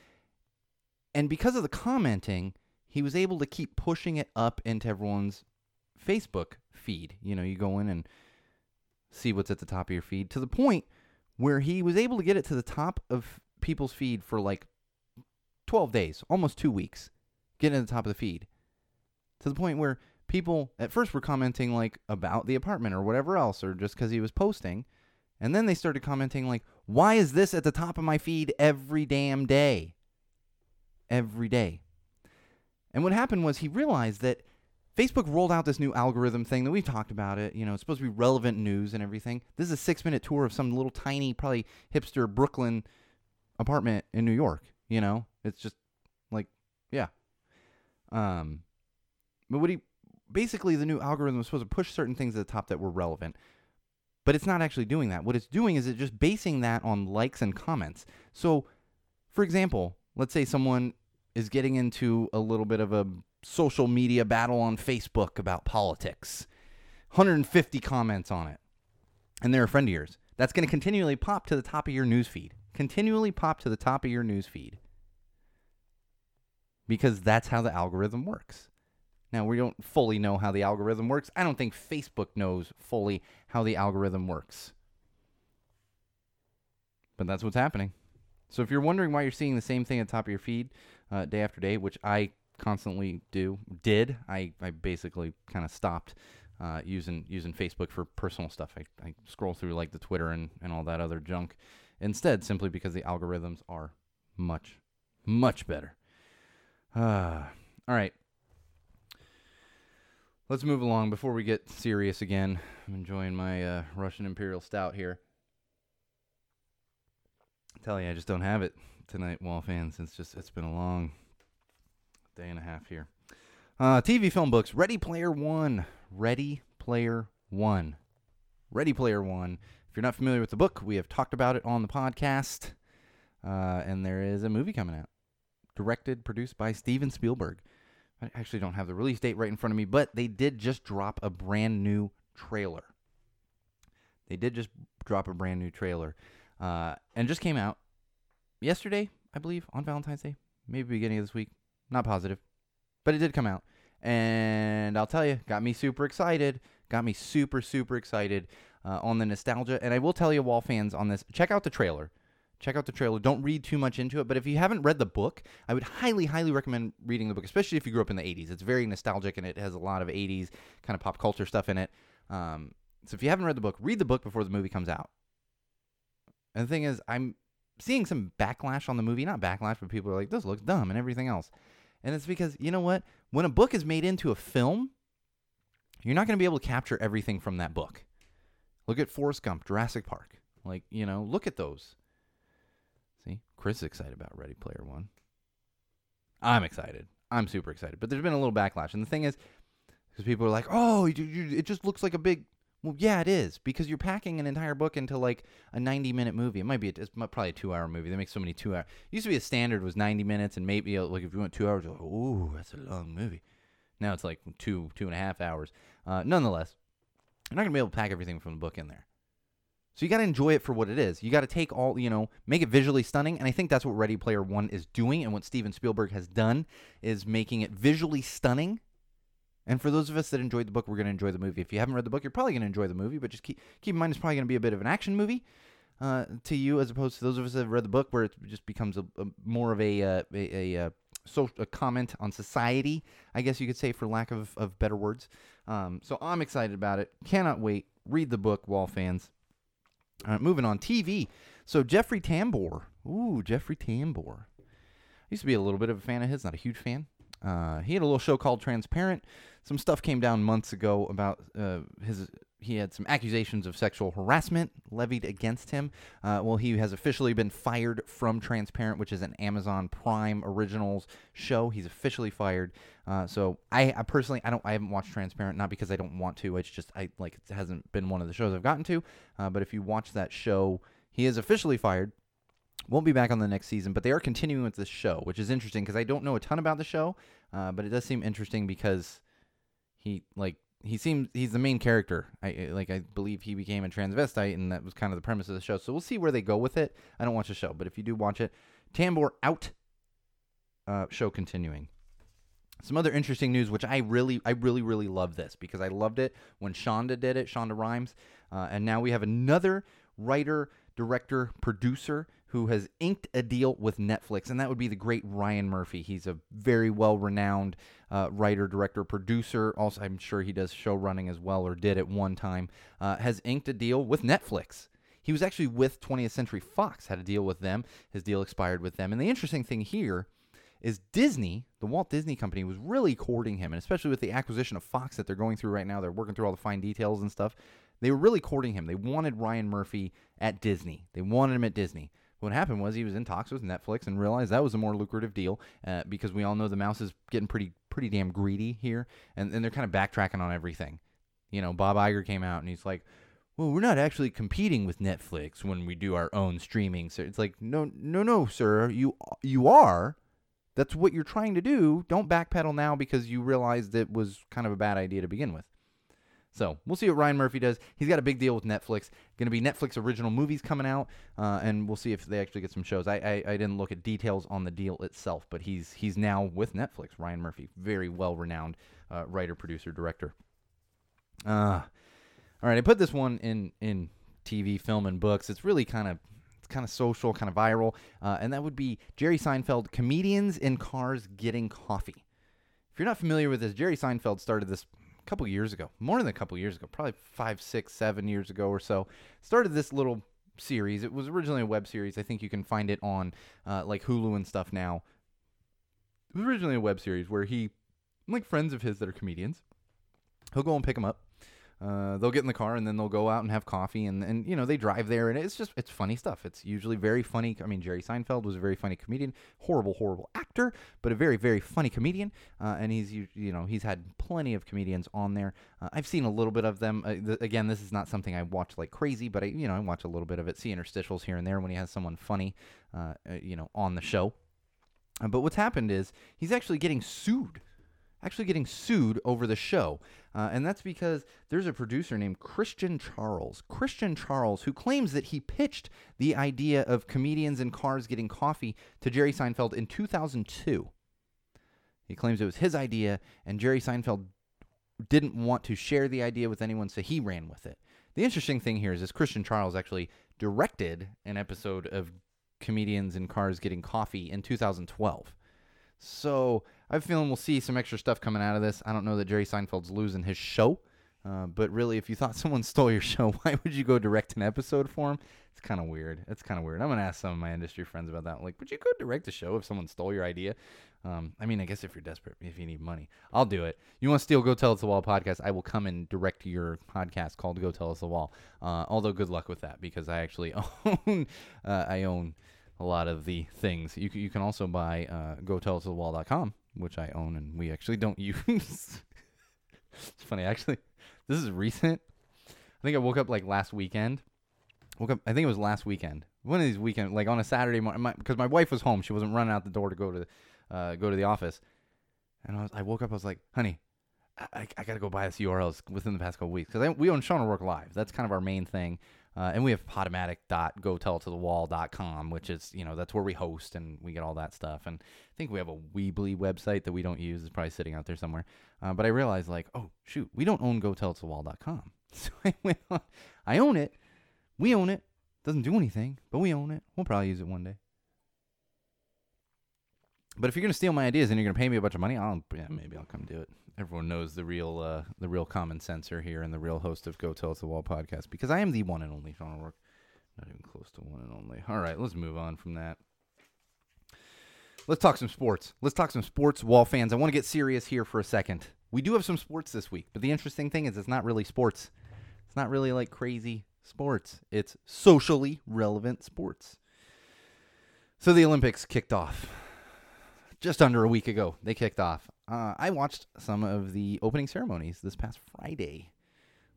And because of the commenting, he was able to keep pushing it up into everyone's Facebook feed. You know, you go in and see what's at the top of your feed to the point where he was able to get it to the top of people's feed for like 12 days, almost two weeks, getting to the top of the feed. To the point where people at first were commenting like about the apartment or whatever else, or just because he was posting. And then they started commenting like, why is this at the top of my feed every damn day? Every day. And what happened was he realized that Facebook rolled out this new algorithm thing that we've talked about it. You know, it's supposed to be relevant news and everything. This is a six minute tour of some little tiny, probably hipster Brooklyn apartment in New York. You know, it's just like, yeah. Um, but what he basically the new algorithm was supposed to push certain things at the top that were relevant, but it's not actually doing that. What it's doing is it's just basing that on likes and comments. So, for example, let's say someone is getting into a little bit of a social media battle on Facebook about politics. 150 comments on it. And they're a friend of yours. That's going to continually pop to the top of your newsfeed. Continually pop to the top of your newsfeed. Because that's how the algorithm works. Now, we don't fully know how the algorithm works. I don't think Facebook knows fully how the algorithm works. But that's what's happening. So if you're wondering why you're seeing the same thing at the top of your feed uh, day after day, which I constantly do did I, I basically kind of stopped uh, using using Facebook for personal stuff. I, I scroll through like the Twitter and, and all that other junk instead, simply because the algorithms are much much better. Uh, all right, let's move along before we get serious again. I'm enjoying my uh, Russian Imperial Stout here. Tell you, I just don't have it tonight, Wall fans. It's just it's been a long day and a half here. Uh, TV film books. Ready Player One. Ready Player One. Ready Player One. If you're not familiar with the book, we have talked about it on the podcast. Uh, and there is a movie coming out, directed, produced by Steven Spielberg. I actually don't have the release date right in front of me, but they did just drop a brand new trailer. They did just drop a brand new trailer, uh, and just came out yesterday, I believe, on Valentine's Day, maybe beginning of this week. Not positive, but it did come out. And I'll tell you, got me super excited. Got me super, super excited uh, on the nostalgia. And I will tell you, Wall fans, on this, check out the trailer. Check out the trailer. Don't read too much into it. But if you haven't read the book, I would highly, highly recommend reading the book, especially if you grew up in the 80s. It's very nostalgic and it has a lot of 80s kind of pop culture stuff in it. Um, so if you haven't read the book, read the book before the movie comes out. And the thing is, I'm seeing some backlash on the movie. Not backlash, but people are like, this looks dumb and everything else. And it's because, you know what? When a book is made into a film, you're not going to be able to capture everything from that book. Look at Forrest Gump, Jurassic Park. Like, you know, look at those. See, Chris is excited about Ready Player One. I'm excited. I'm super excited. But there's been a little backlash, and the thing is, because people are like, "Oh, it just looks like a big." Well, yeah, it is because you're packing an entire book into like a 90 minute movie. It might be a, it's probably a two hour movie. They make so many two hour. Used to be a standard was 90 minutes, and maybe uh, like if you went two hours, like, "Ooh, that's a long movie." Now it's like two two and a half hours. Uh, nonetheless, you're not gonna be able to pack everything from the book in there. So you got to enjoy it for what it is. You got to take all, you know, make it visually stunning. And I think that's what Ready Player One is doing. And what Steven Spielberg has done is making it visually stunning. And for those of us that enjoyed the book, we're going to enjoy the movie. If you haven't read the book, you're probably going to enjoy the movie. But just keep, keep in mind, it's probably going to be a bit of an action movie uh, to you as opposed to those of us that have read the book, where it just becomes a, a more of a, uh, a, a, a, uh, so, a comment on society, I guess you could say, for lack of, of better words. Um, so I'm excited about it. Cannot wait. Read the book, Wall fans. All right, moving on. TV. So Jeffrey Tambor. Ooh, Jeffrey Tambor. I used to be a little bit of a fan of his, not a huge fan. Uh, he had a little show called Transparent. Some stuff came down months ago about uh, his he had some accusations of sexual harassment levied against him. Uh, well, he has officially been fired from Transparent, which is an Amazon Prime Originals show. He's officially fired. Uh, so I, I, personally, I don't, I haven't watched Transparent, not because I don't want to. It's just I like it hasn't been one of the shows I've gotten to. Uh, but if you watch that show, he is officially fired. Won't be back on the next season, but they are continuing with this show, which is interesting because I don't know a ton about the show, uh, but it does seem interesting because he like he seems he's the main character. I like I believe he became a transvestite, and that was kind of the premise of the show. So we'll see where they go with it. I don't watch the show, but if you do watch it, Tambor out. Uh, show continuing. Some other interesting news, which I really, I really, really love this because I loved it when Shonda did it, Shonda Rhimes, uh, and now we have another writer, director, producer who has inked a deal with Netflix, and that would be the great Ryan Murphy. He's a very well renowned uh, writer, director, producer. Also, I'm sure he does show running as well, or did at one time. Uh, has inked a deal with Netflix. He was actually with 20th Century Fox, had a deal with them. His deal expired with them. And the interesting thing here is Disney, the Walt Disney Company, was really courting him, and especially with the acquisition of Fox that they're going through right now, they're working through all the fine details and stuff. They were really courting him. They wanted Ryan Murphy at Disney. They wanted him at Disney. What happened was he was in talks with Netflix and realized that was a more lucrative deal uh, because we all know the mouse is getting pretty pretty damn greedy here, and, and they're kind of backtracking on everything. You know, Bob Iger came out and he's like, "Well, we're not actually competing with Netflix when we do our own streaming." So it's like, no, no, no, sir, you you are. That's what you're trying to do. Don't backpedal now because you realized it was kind of a bad idea to begin with. So we'll see what Ryan Murphy does. He's got a big deal with Netflix. Going to be Netflix original movies coming out, uh, and we'll see if they actually get some shows. I, I, I didn't look at details on the deal itself, but he's he's now with Netflix. Ryan Murphy, very well renowned uh, writer, producer, director. Uh, all right, I put this one in in TV, film, and books. It's really kind of it's kind of social, kind of viral, uh, and that would be Jerry Seinfeld, comedians in cars getting coffee. If you're not familiar with this, Jerry Seinfeld started this couple years ago, more than a couple years ago, probably five, six, seven years ago or so, started this little series. It was originally a web series. I think you can find it on uh, like Hulu and stuff now. It was originally a web series where he, like friends of his that are comedians, he'll go and pick them up uh, they'll get in the car and then they'll go out and have coffee and, and you know they drive there and it's just it's funny stuff. It's usually very funny i mean jerry seinfeld was a very funny comedian horrible horrible actor but a very very funny comedian. Uh, and he's you, you know he's had plenty of comedians on there. Uh, i've seen a little bit of them. Uh, th- again this is not something i watch like crazy but i you know i watch a little bit of it see interstitials here and there when he has someone funny uh, uh, you know on the show. But what's happened is he's actually getting sued actually getting sued over the show. Uh, and that's because there's a producer named Christian Charles. Christian Charles, who claims that he pitched the idea of comedians in cars getting coffee to Jerry Seinfeld in 2002. He claims it was his idea, and Jerry Seinfeld didn't want to share the idea with anyone, so he ran with it. The interesting thing here is this Christian Charles actually directed an episode of Comedians in Cars Getting Coffee in 2012. So I have a feeling we'll see some extra stuff coming out of this. I don't know that Jerry Seinfeld's losing his show, uh, but really, if you thought someone stole your show, why would you go direct an episode for him? It's kind of weird. It's kind of weird. I'm gonna ask some of my industry friends about that. Like, would you go direct a show if someone stole your idea? Um, I mean, I guess if you're desperate, if you need money, I'll do it. You want to steal Go Tell Us the Wall podcast? I will come and direct your podcast called Go Tell Us the Wall. Uh, although, good luck with that because I actually own, uh, I own a lot of the things. You you can also buy uh, GoTellToTheWall.com, which I own and we actually don't use. it's funny, actually. This is recent. I think I woke up like last weekend. Woke up. I think it was last weekend. One of these weekend, like on a Saturday morning, because my, my, wife was home. She wasn't running out the door to go to uh, go to the office. And I was, I woke up. I was like, honey, I, I got to go buy this URLs within the past couple weeks because we own to Work Live. That's kind of our main thing. Uh, and we have podomatic.gotelltothewall.com, which is, you know, that's where we host and we get all that stuff. And I think we have a Weebly website that we don't use. It's probably sitting out there somewhere. Uh, but I realized, like, oh, shoot, we don't own gotelltothewall.com. So I went on, I own it. We own it. Doesn't do anything, but we own it. We'll probably use it one day. But if you're gonna steal my ideas and you're gonna pay me a bunch of money, I'll yeah, maybe I'll come do it. Everyone knows the real uh, the real common sensor here and the real host of Go Tell Us the Wall podcast because I am the one and only Sean O'Rourke. Not even close to one and only. All right, let's move on from that. Let's talk some sports. Let's talk some sports, Wall fans. I want to get serious here for a second. We do have some sports this week, but the interesting thing is it's not really sports. It's not really like crazy sports. It's socially relevant sports. So the Olympics kicked off just under a week ago. They kicked off. Uh, I watched some of the opening ceremonies this past Friday,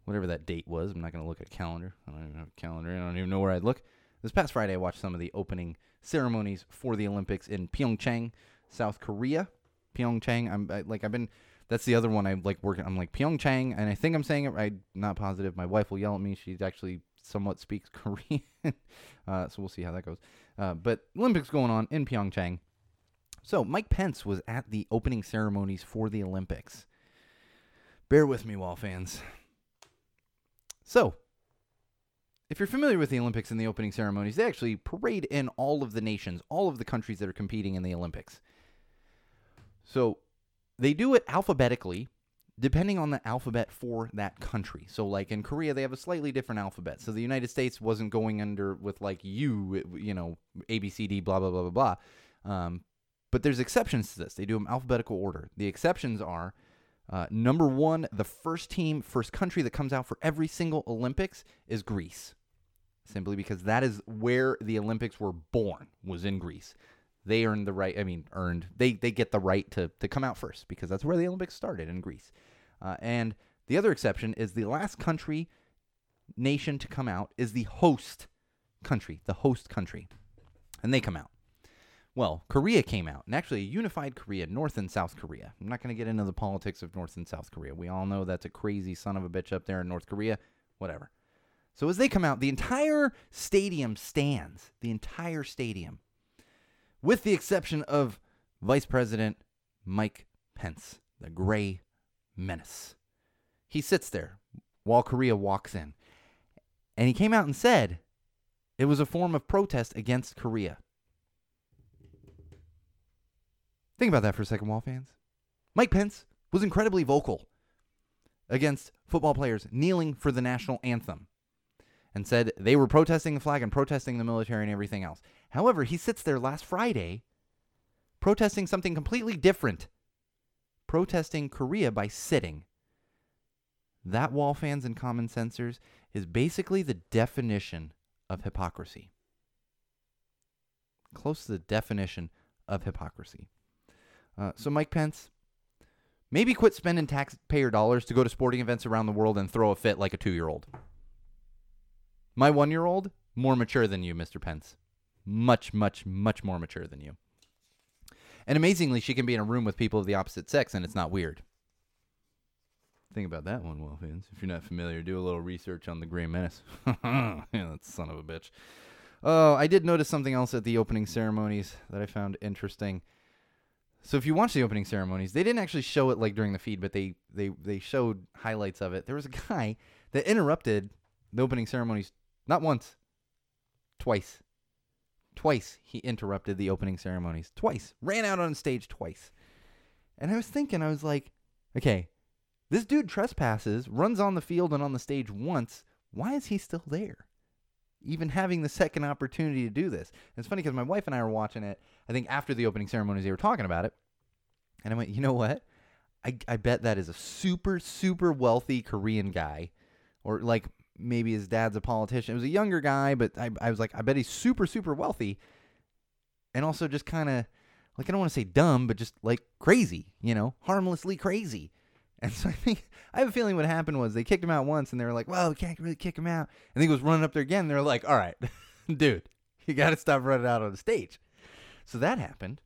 whatever that date was. I'm not going to look at a calendar. I don't even have a calendar. I don't even know where I'd look. This past Friday, I watched some of the opening ceremonies for the Olympics in Pyeongchang, South Korea. Pyeongchang. I'm I, like I've been. That's the other one I like working. I'm like Pyeongchang, and I think I'm saying it. I'm not positive. My wife will yell at me. She actually somewhat speaks Korean, uh, so we'll see how that goes. Uh, but Olympics going on in Pyeongchang. So, Mike Pence was at the opening ceremonies for the Olympics. Bear with me, Wall fans. So, if you're familiar with the Olympics and the opening ceremonies, they actually parade in all of the nations, all of the countries that are competing in the Olympics. So, they do it alphabetically depending on the alphabet for that country. So like in Korea they have a slightly different alphabet. So the United States wasn't going under with like U, you know, A B C D blah blah blah blah blah. Um, but there's exceptions to this. They do them alphabetical order. The exceptions are uh, number one, the first team, first country that comes out for every single Olympics is Greece, simply because that is where the Olympics were born, was in Greece. They earned the right. I mean, earned. They they get the right to to come out first because that's where the Olympics started in Greece. Uh, and the other exception is the last country nation to come out is the host country, the host country, and they come out. Well, Korea came out, and actually a unified Korea, North and South Korea. I'm not going to get into the politics of North and South Korea. We all know that's a crazy son of a bitch up there in North Korea. Whatever. So as they come out, the entire stadium stands. The entire stadium. With the exception of Vice President Mike Pence, the gray menace. He sits there while Korea walks in. And he came out and said it was a form of protest against Korea. Think about that for a second, Wall fans. Mike Pence was incredibly vocal against football players kneeling for the national anthem and said they were protesting the flag and protesting the military and everything else. However, he sits there last Friday protesting something completely different, protesting Korea by sitting. That, wall fans and common censors is basically the definition of hypocrisy. Close to the definition of hypocrisy. Uh, so, Mike Pence, maybe quit spending taxpayer dollars to go to sporting events around the world and throw a fit like a two year old. My one year old, more mature than you, Mr. Pence. Much, much, much more mature than you. And amazingly, she can be in a room with people of the opposite sex and it's not weird. Think about that one, well, fans. If you're not familiar, do a little research on the Gray Menace. yeah, that son of a bitch. Oh, I did notice something else at the opening ceremonies that I found interesting. So if you watch the opening ceremonies, they didn't actually show it like during the feed, but they they they showed highlights of it. There was a guy that interrupted the opening ceremonies not once, twice. Twice he interrupted the opening ceremonies. Twice. Ran out on stage twice. And I was thinking, I was like, okay, this dude trespasses, runs on the field and on the stage once. Why is he still there? Even having the second opportunity to do this. And it's funny because my wife and I were watching it. I think after the opening ceremonies, they were talking about it, and I went, you know what? I I bet that is a super super wealthy Korean guy, or like maybe his dad's a politician. It was a younger guy, but I I was like, I bet he's super super wealthy. and also just kind of like I don't want to say dumb, but just like crazy, you know, harmlessly crazy. And so I think I have a feeling what happened was they kicked him out once, and they were like, "Well, we can't really kick him out." And he was running up there again. They're like, "All right, dude, you got to stop running out on the stage." So that happened.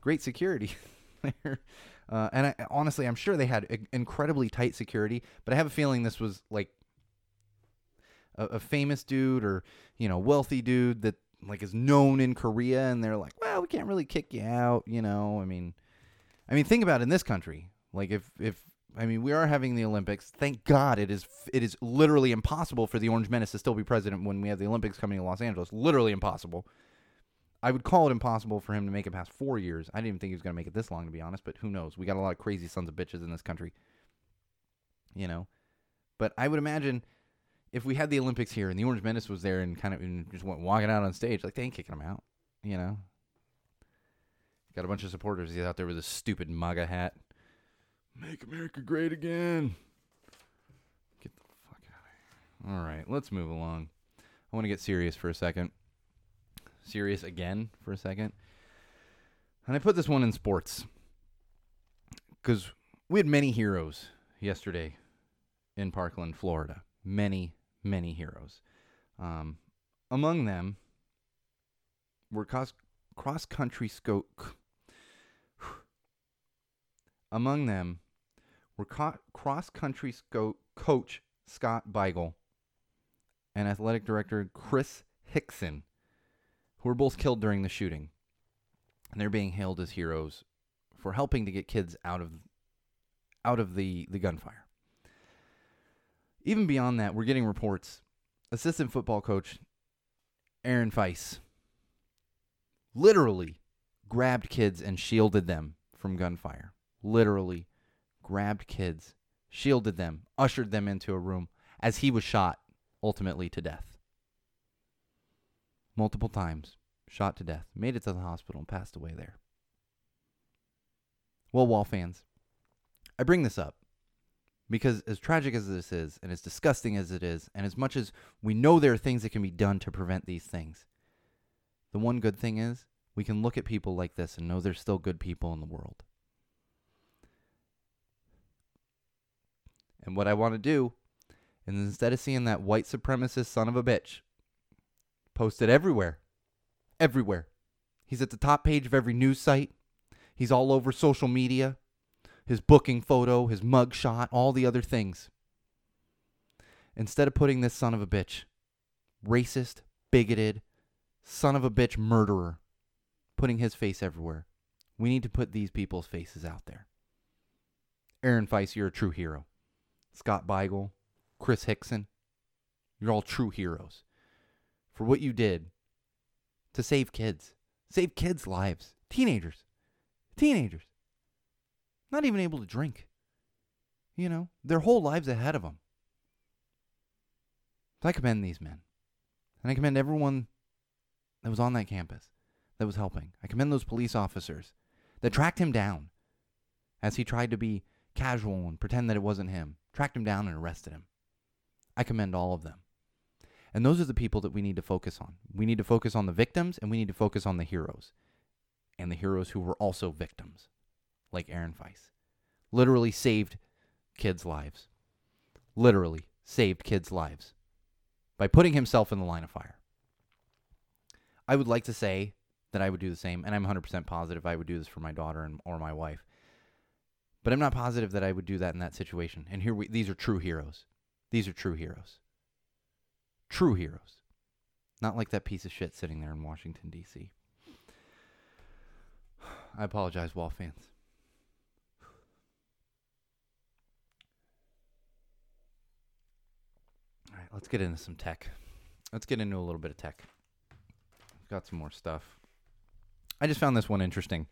Great security there. Uh, and I, honestly, I'm sure they had incredibly tight security, but I have a feeling this was like a, a famous dude or you know wealthy dude that like is known in Korea, and they're like, well, we can't really kick you out, you know. I mean, I mean, think about it in this country. Like if if I mean, we are having the Olympics. Thank God it is it is literally impossible for the Orange Menace to still be president when we have the Olympics coming to Los Angeles. Literally impossible. I would call it impossible for him to make it past four years. I didn't even think he was going to make it this long, to be honest. But who knows? We got a lot of crazy sons of bitches in this country. You know, but I would imagine if we had the Olympics here and the Orange Menace was there and kind of and just went walking out on stage, like they ain't kicking him out. You know, got a bunch of supporters. He's out there with a stupid MAGA hat. Make America great again. Get the fuck out of here. All right, let's move along. I want to get serious for a second. Serious again for a second. And I put this one in sports because we had many heroes yesterday in Parkland, Florida. Many, many heroes. Um, among them were cross, cross country scope. Among them were co- cross country sco- coach Scott Beigel and athletic director Chris Hixon, who were both killed during the shooting. And they're being hailed as heroes for helping to get kids out of out of the, the gunfire. Even beyond that, we're getting reports. Assistant football coach Aaron Feis literally grabbed kids and shielded them from gunfire. Literally grabbed kids, shielded them, ushered them into a room as he was shot ultimately to death. Multiple times, shot to death, made it to the hospital and passed away there. Well, Wall fans, I bring this up because as tragic as this is, and as disgusting as it is, and as much as we know there are things that can be done to prevent these things, the one good thing is we can look at people like this and know there's still good people in the world. And what I want to do is instead of seeing that white supremacist son of a bitch posted everywhere, everywhere, he's at the top page of every news site, he's all over social media, his booking photo, his mug shot, all the other things. Instead of putting this son of a bitch, racist, bigoted, son of a bitch murderer, putting his face everywhere, we need to put these people's faces out there. Aaron Feis, you're a true hero. Scott Beigel, Chris Hixon, you're all true heroes for what you did to save kids, save kids' lives, teenagers, teenagers, not even able to drink. You know, their whole lives ahead of them. So I commend these men. And I commend everyone that was on that campus that was helping. I commend those police officers that tracked him down as he tried to be casual and pretend that it wasn't him, tracked him down and arrested him. I commend all of them. And those are the people that we need to focus on. We need to focus on the victims and we need to focus on the heroes. And the heroes who were also victims, like Aaron Feis. Literally saved kids' lives. Literally saved kids' lives by putting himself in the line of fire. I would like to say that I would do the same, and I'm 100% positive I would do this for my daughter and, or my wife. But I'm not positive that I would do that in that situation. And here we these are true heroes. These are true heroes. True heroes. Not like that piece of shit sitting there in Washington D.C. I apologize, Wall fans. All right, let's get into some tech. Let's get into a little bit of tech. I've got some more stuff. I just found this one interesting.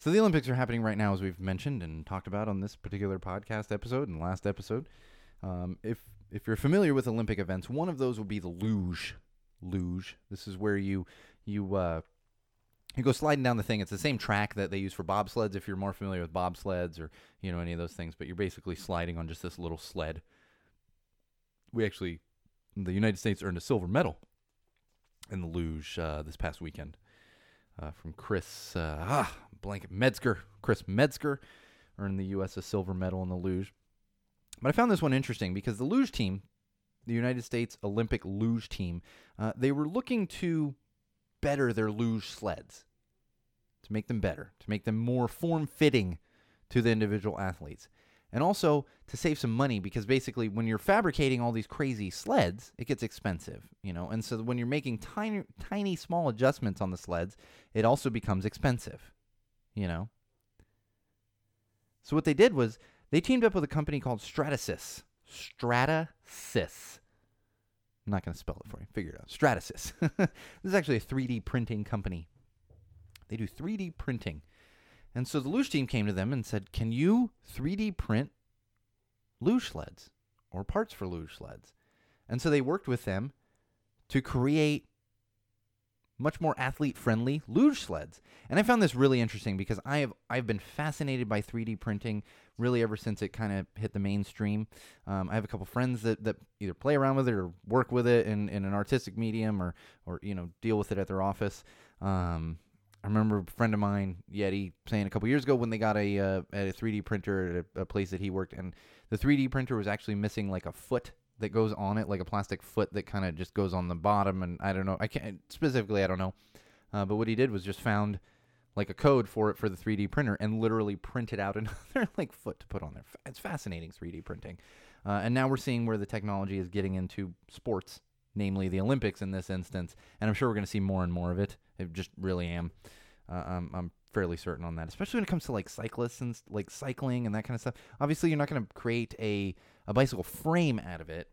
So the Olympics are happening right now, as we've mentioned and talked about on this particular podcast episode and last episode. Um, if if you're familiar with Olympic events, one of those will be the luge. Luge. This is where you you uh, you go sliding down the thing. It's the same track that they use for bobsleds. If you're more familiar with bobsleds or you know any of those things, but you're basically sliding on just this little sled. We actually, the United States earned a silver medal in the luge uh, this past weekend. uh, from Chris uh, ah, blanket Mazdzer, Chris Mazdzer, earned the U.S. a silver medal in the luge. But I found this one interesting because the luge team, the United States Olympic luge team, uh, they were looking to better their luge sleds, to make them better, to make them more form fitting to the individual athletes. And also to save some money because basically when you're fabricating all these crazy sleds, it gets expensive, you know. And so when you're making tiny tiny small adjustments on the sleds, it also becomes expensive, you know. So what they did was they teamed up with a company called Stratasys. Stratasys. I'm not going to spell it for you. Figure it out. Stratasys. this is actually a 3D printing company. They do 3D printing. And so the luge team came to them and said, Can you 3D print luge sleds or parts for luge sleds? And so they worked with them to create much more athlete friendly luge sleds. And I found this really interesting because I have I've been fascinated by 3D printing really ever since it kind of hit the mainstream. Um, I have a couple friends that, that either play around with it or work with it in, in an artistic medium or or you know deal with it at their office. Um, I remember a friend of mine, Yeti, saying a couple years ago when they got a uh, a 3D printer at a, a place that he worked, and the 3D printer was actually missing like a foot that goes on it, like a plastic foot that kind of just goes on the bottom. And I don't know, I can't specifically, I don't know. Uh, but what he did was just found like a code for it for the 3D printer and literally printed out another like foot to put on there. It's fascinating 3D printing. Uh, and now we're seeing where the technology is getting into sports, namely the Olympics in this instance. And I'm sure we're going to see more and more of it. I just really am. Uh, I'm, I'm fairly certain on that, especially when it comes to like cyclists and like cycling and that kind of stuff. Obviously, you're not going to create a a bicycle frame out of it.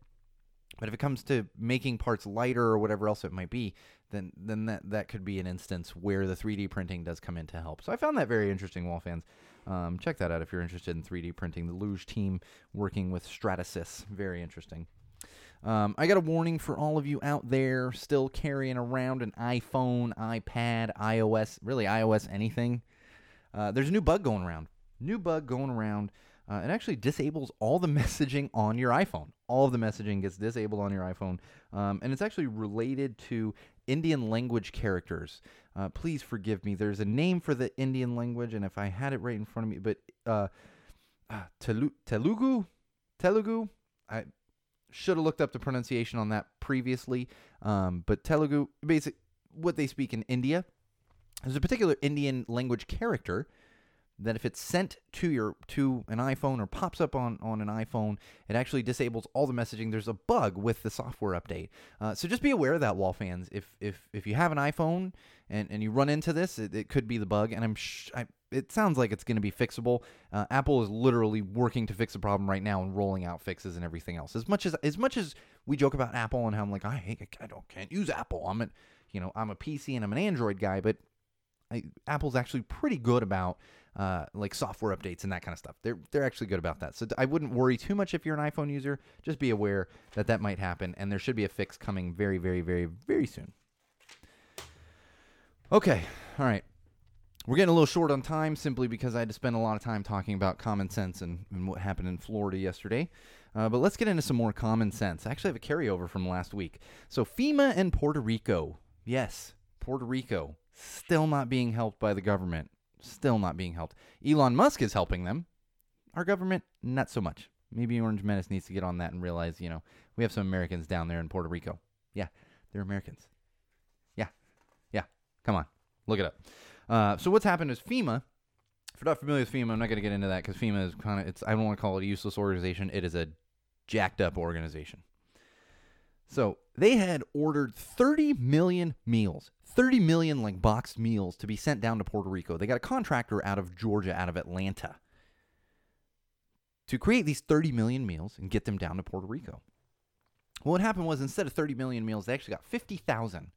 But if it comes to making parts lighter or whatever else it might be, then then that that could be an instance where the 3D printing does come in to help. So I found that very interesting, wall fans. Um, check that out if you're interested in 3D printing. The Luge team working with Stratasys, very interesting. Um, I got a warning for all of you out there still carrying around an iPhone, iPad, iOS, really iOS anything. Uh, there's a new bug going around. New bug going around uh, it actually disables all the messaging on your iPhone. All of the messaging gets disabled on your iPhone, um, and it's actually related to Indian language characters. Uh, please forgive me. There's a name for the Indian language, and if I had it right in front of me, but uh, uh Telugu, Telugu. I should have looked up the pronunciation on that previously, um, but Telugu, basic, what they speak in India. There's a particular Indian language character that if it's sent to your to an iPhone or pops up on on an iPhone, it actually disables all the messaging. There's a bug with the software update, uh, so just be aware of that, wall fans. If if if you have an iPhone and and you run into this, it, it could be the bug, and I'm sh- I, it sounds like it's going to be fixable. Uh, Apple is literally working to fix the problem right now and rolling out fixes and everything else. As much as as much as we joke about Apple and how I'm like I hate I don't can't use Apple. I'm a you know I'm a PC and I'm an Android guy, but I, Apple's actually pretty good about uh, like software updates and that kind of stuff. They're they're actually good about that. So I wouldn't worry too much if you're an iPhone user. Just be aware that that might happen, and there should be a fix coming very, very, very, very soon. Okay, all right. We're getting a little short on time simply because I had to spend a lot of time talking about common sense and, and what happened in Florida yesterday. Uh, but let's get into some more common sense. I actually have a carryover from last week. So FEMA and Puerto Rico. Yes, Puerto Rico still not being helped by the government still not being helped. Elon Musk is helping them. Our government, not so much. Maybe Orange Menace needs to get on that and realize, you know, we have some Americans down there in Puerto Rico. Yeah, they're Americans. Yeah, yeah. Come on, look it up. Uh, so what's happened is FEMA. If you're not familiar with FEMA, I'm not going to get into that because FEMA is kind of it's. I don't want to call it a useless organization. It is a jacked up organization. So they had ordered 30 million meals 30 million like boxed meals to be sent down to Puerto Rico. They got a contractor out of Georgia, out of Atlanta, to create these 30 million meals and get them down to Puerto Rico. Well, what happened was instead of 30 million meals, they actually got 50,000.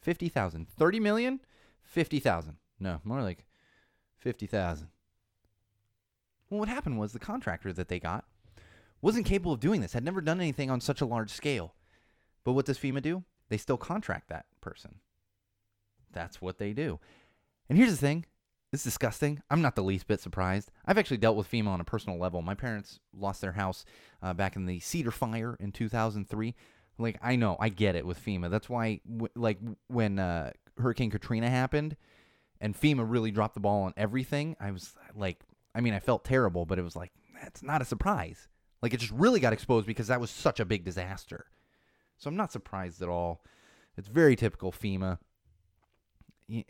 50,000. 30 million? 50,000. No, more like 50,000. Well, what happened was the contractor that they got wasn't capable of doing this, had never done anything on such a large scale. But what does FEMA do? They still contract that person. That's what they do. And here's the thing it's disgusting. I'm not the least bit surprised. I've actually dealt with FEMA on a personal level. My parents lost their house uh, back in the Cedar Fire in 2003. Like I know, I get it with FEMA. That's why, w- like when uh, Hurricane Katrina happened and FEMA really dropped the ball on everything, I was like, I mean, I felt terrible, but it was like, that's not a surprise. Like, it just really got exposed because that was such a big disaster. So I'm not surprised at all. It's very typical FEMA.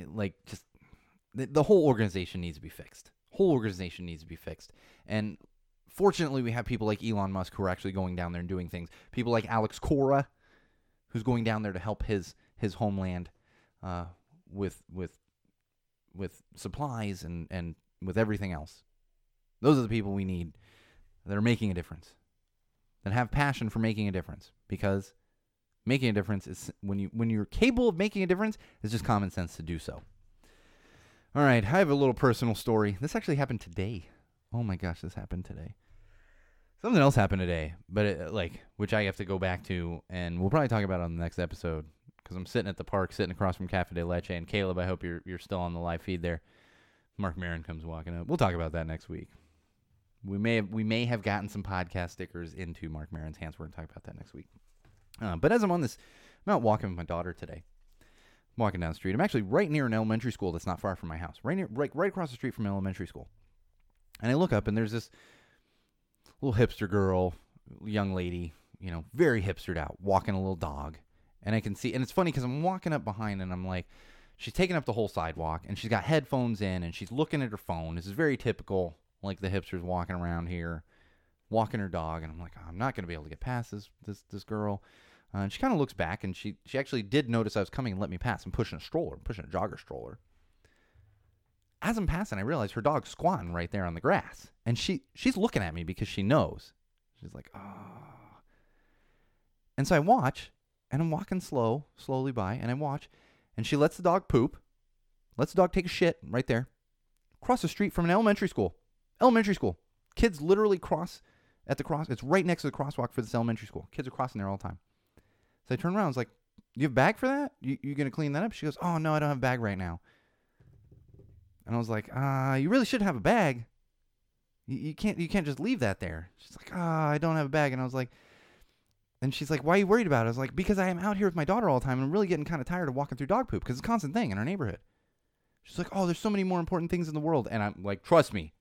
Like, just the, the whole organization needs to be fixed. Whole organization needs to be fixed. And fortunately, we have people like Elon Musk who are actually going down there and doing things. People like Alex Cora, who's going down there to help his his homeland uh, with with with supplies and and with everything else. Those are the people we need that are making a difference, that have passion for making a difference. Because making a difference is when you when you're capable of making a difference, it's just common sense to do so. All right, I have a little personal story. This actually happened today. Oh my gosh, this happened today. Something else happened today, but it, like which I have to go back to, and we'll probably talk about it on the next episode because I'm sitting at the park, sitting across from Cafe de Leche, and Caleb, I hope you're you're still on the live feed there. Marc Maron comes walking up. We'll talk about that next week. We may have we may have gotten some podcast stickers into Marc Maron's hands. We're gonna talk about that next week. Uh, but as I'm on this, I'm out walking with my daughter today, I'm walking down the street. I'm actually right near an elementary school that's not far from my house, right near, right, right across the street from elementary school. And I look up and there's this little hipster girl, young lady, you know, very hipstered out, walking a little dog. And I can see, and it's funny because I'm walking up behind and I'm like, she's taking up the whole sidewalk and she's got headphones in and she's looking at her phone. This is very typical, like the hipsters walking around here, walking her dog. And I'm like, I'm not going to be able to get past this, this, this girl. Uh, and she kind of looks back, and she she actually did notice I was coming and let me pass. I'm pushing a stroller, I'm pushing a jogger stroller. As I'm passing, I realize her dog's squatting right there on the grass, and she she's looking at me because she knows. She's like, oh. And so I watch, and I'm walking slow, slowly by, and I watch, and she lets the dog poop, lets the dog take a shit right there, across the street from an elementary school. Elementary school. Kids literally cross at the cross. It's right next to the crosswalk for this elementary school. Kids are crossing there all the time. So I turned around. I was like, "You have bag for that? You you gonna clean that up?" She goes, "Oh no, I don't have a bag right now." And I was like, "Ah, uh, you really should have a bag. You, you can't you can't just leave that there." She's like, "Ah, oh, I don't have a bag." And I was like, and she's like, "Why are you worried about it?" I was like, "Because I am out here with my daughter all the time, and I'm really getting kind of tired of walking through dog poop because it's a constant thing in our neighborhood." She's like, "Oh, there's so many more important things in the world," and I'm like, "Trust me,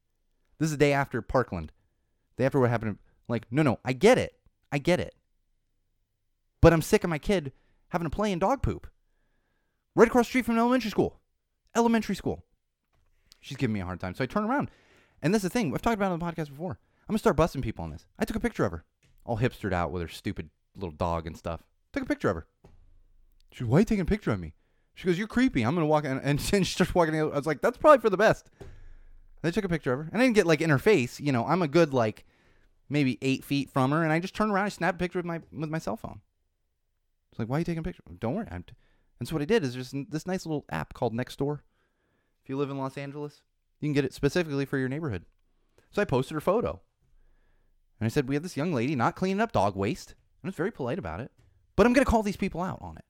this is the day after Parkland, day after what happened." Like, no, no, I get it, I get it. But I'm sick of my kid having to play in dog poop. Right across the street from elementary school. Elementary school. She's giving me a hard time. So I turn around. And this is the thing. I've talked about on the podcast before. I'm going to start busting people on this. I took a picture of her. All hipstered out with her stupid little dog and stuff. Took a picture of her. She Why are you taking a picture of me? She goes, You're creepy. I'm going to walk. And, and she starts walking. In. I was like, That's probably for the best. And I took a picture of her. And I didn't get like in her face. You know, I'm a good like maybe eight feet from her. And I just turned around. I snapped a picture with my with my cell phone. It's like, why are you taking a picture? Don't worry. I'm t-. And so what I did is there's this nice little app called Nextdoor. If you live in Los Angeles, you can get it specifically for your neighborhood. So I posted her photo. And I said, we have this young lady not cleaning up dog waste. And I was very polite about it. But I'm going to call these people out on it.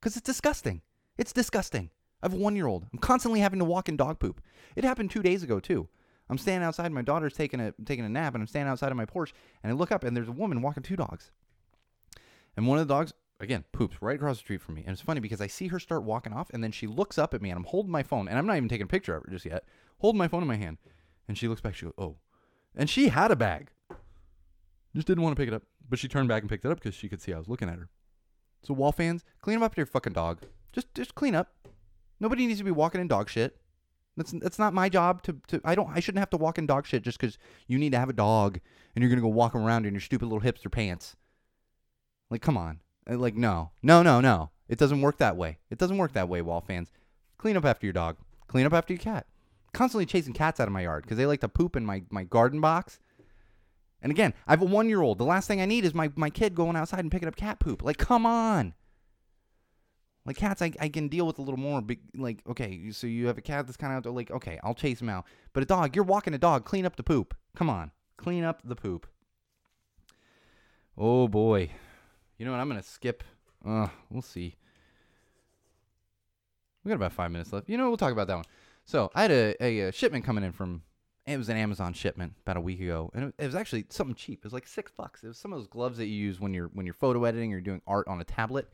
Because it's disgusting. It's disgusting. I have a one year old. I'm constantly having to walk in dog poop. It happened two days ago, too. I'm standing outside. My daughter's taking a, taking a nap, and I'm standing outside of my porch. And I look up, and there's a woman walking two dogs. And one of the dogs again, poops right across the street from me. And it's funny because I see her start walking off, and then she looks up at me, and I'm holding my phone, and I'm not even taking a picture of her just yet. Holding my phone in my hand, and she looks back. She goes, "Oh," and she had a bag. Just didn't want to pick it up, but she turned back and picked it up because she could see I was looking at her. So wall fans, clean up after your fucking dog. Just just clean up. Nobody needs to be walking in dog shit. That's that's not my job to, to I don't I shouldn't have to walk in dog shit just because you need to have a dog and you're gonna go walk around in your stupid little hipster pants. Like, come on. Uh, like, no, no, no, no. It doesn't work that way. It doesn't work that way, wall fans. Clean up after your dog. Clean up after your cat. Constantly chasing cats out of my yard because they like to poop in my, my garden box. And again, I have a one year old. The last thing I need is my, my kid going outside and picking up cat poop. Like, come on. Like cats, I, I can deal with a little more. Big, like, okay, so you have a cat that's kind of out there. Like, okay, I'll chase him out. But a dog, you're walking a dog. Clean up the poop. Come on, clean up the poop. Oh boy, you know what? I'm gonna skip. Uh, we'll see. We got about five minutes left. You know, we'll talk about that one. So I had a, a, a shipment coming in from. It was an Amazon shipment about a week ago, and it, it was actually something cheap. It was like six bucks. It was some of those gloves that you use when you're when you're photo editing or doing art on a tablet.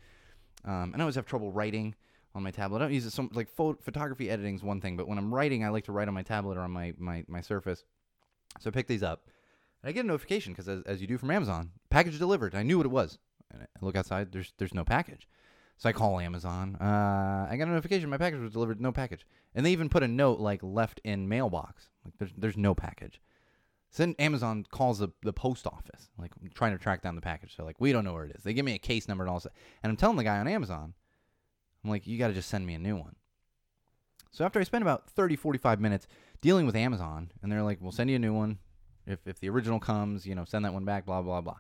Um, and I always have trouble writing on my tablet. I don't use it so like pho- photography editing is one thing, but when I'm writing, I like to write on my tablet or on my my my Surface. So I pick these up. And I get a notification because as, as you do from Amazon, package delivered. I knew what it was. And I look outside. There's there's no package. So I call Amazon. Uh, I got a notification. My package was delivered. No package. And they even put a note like left in mailbox. Like there's there's no package. So then Amazon calls the, the post office, like trying to track down the package. So like we don't know where it is. They give me a case number and all that. And I'm telling the guy on Amazon, I'm like, you got to just send me a new one. So after I spend about 30, 45 minutes dealing with Amazon, and they're like, we'll send you a new one. If, if the original comes, you know, send that one back, blah, blah, blah.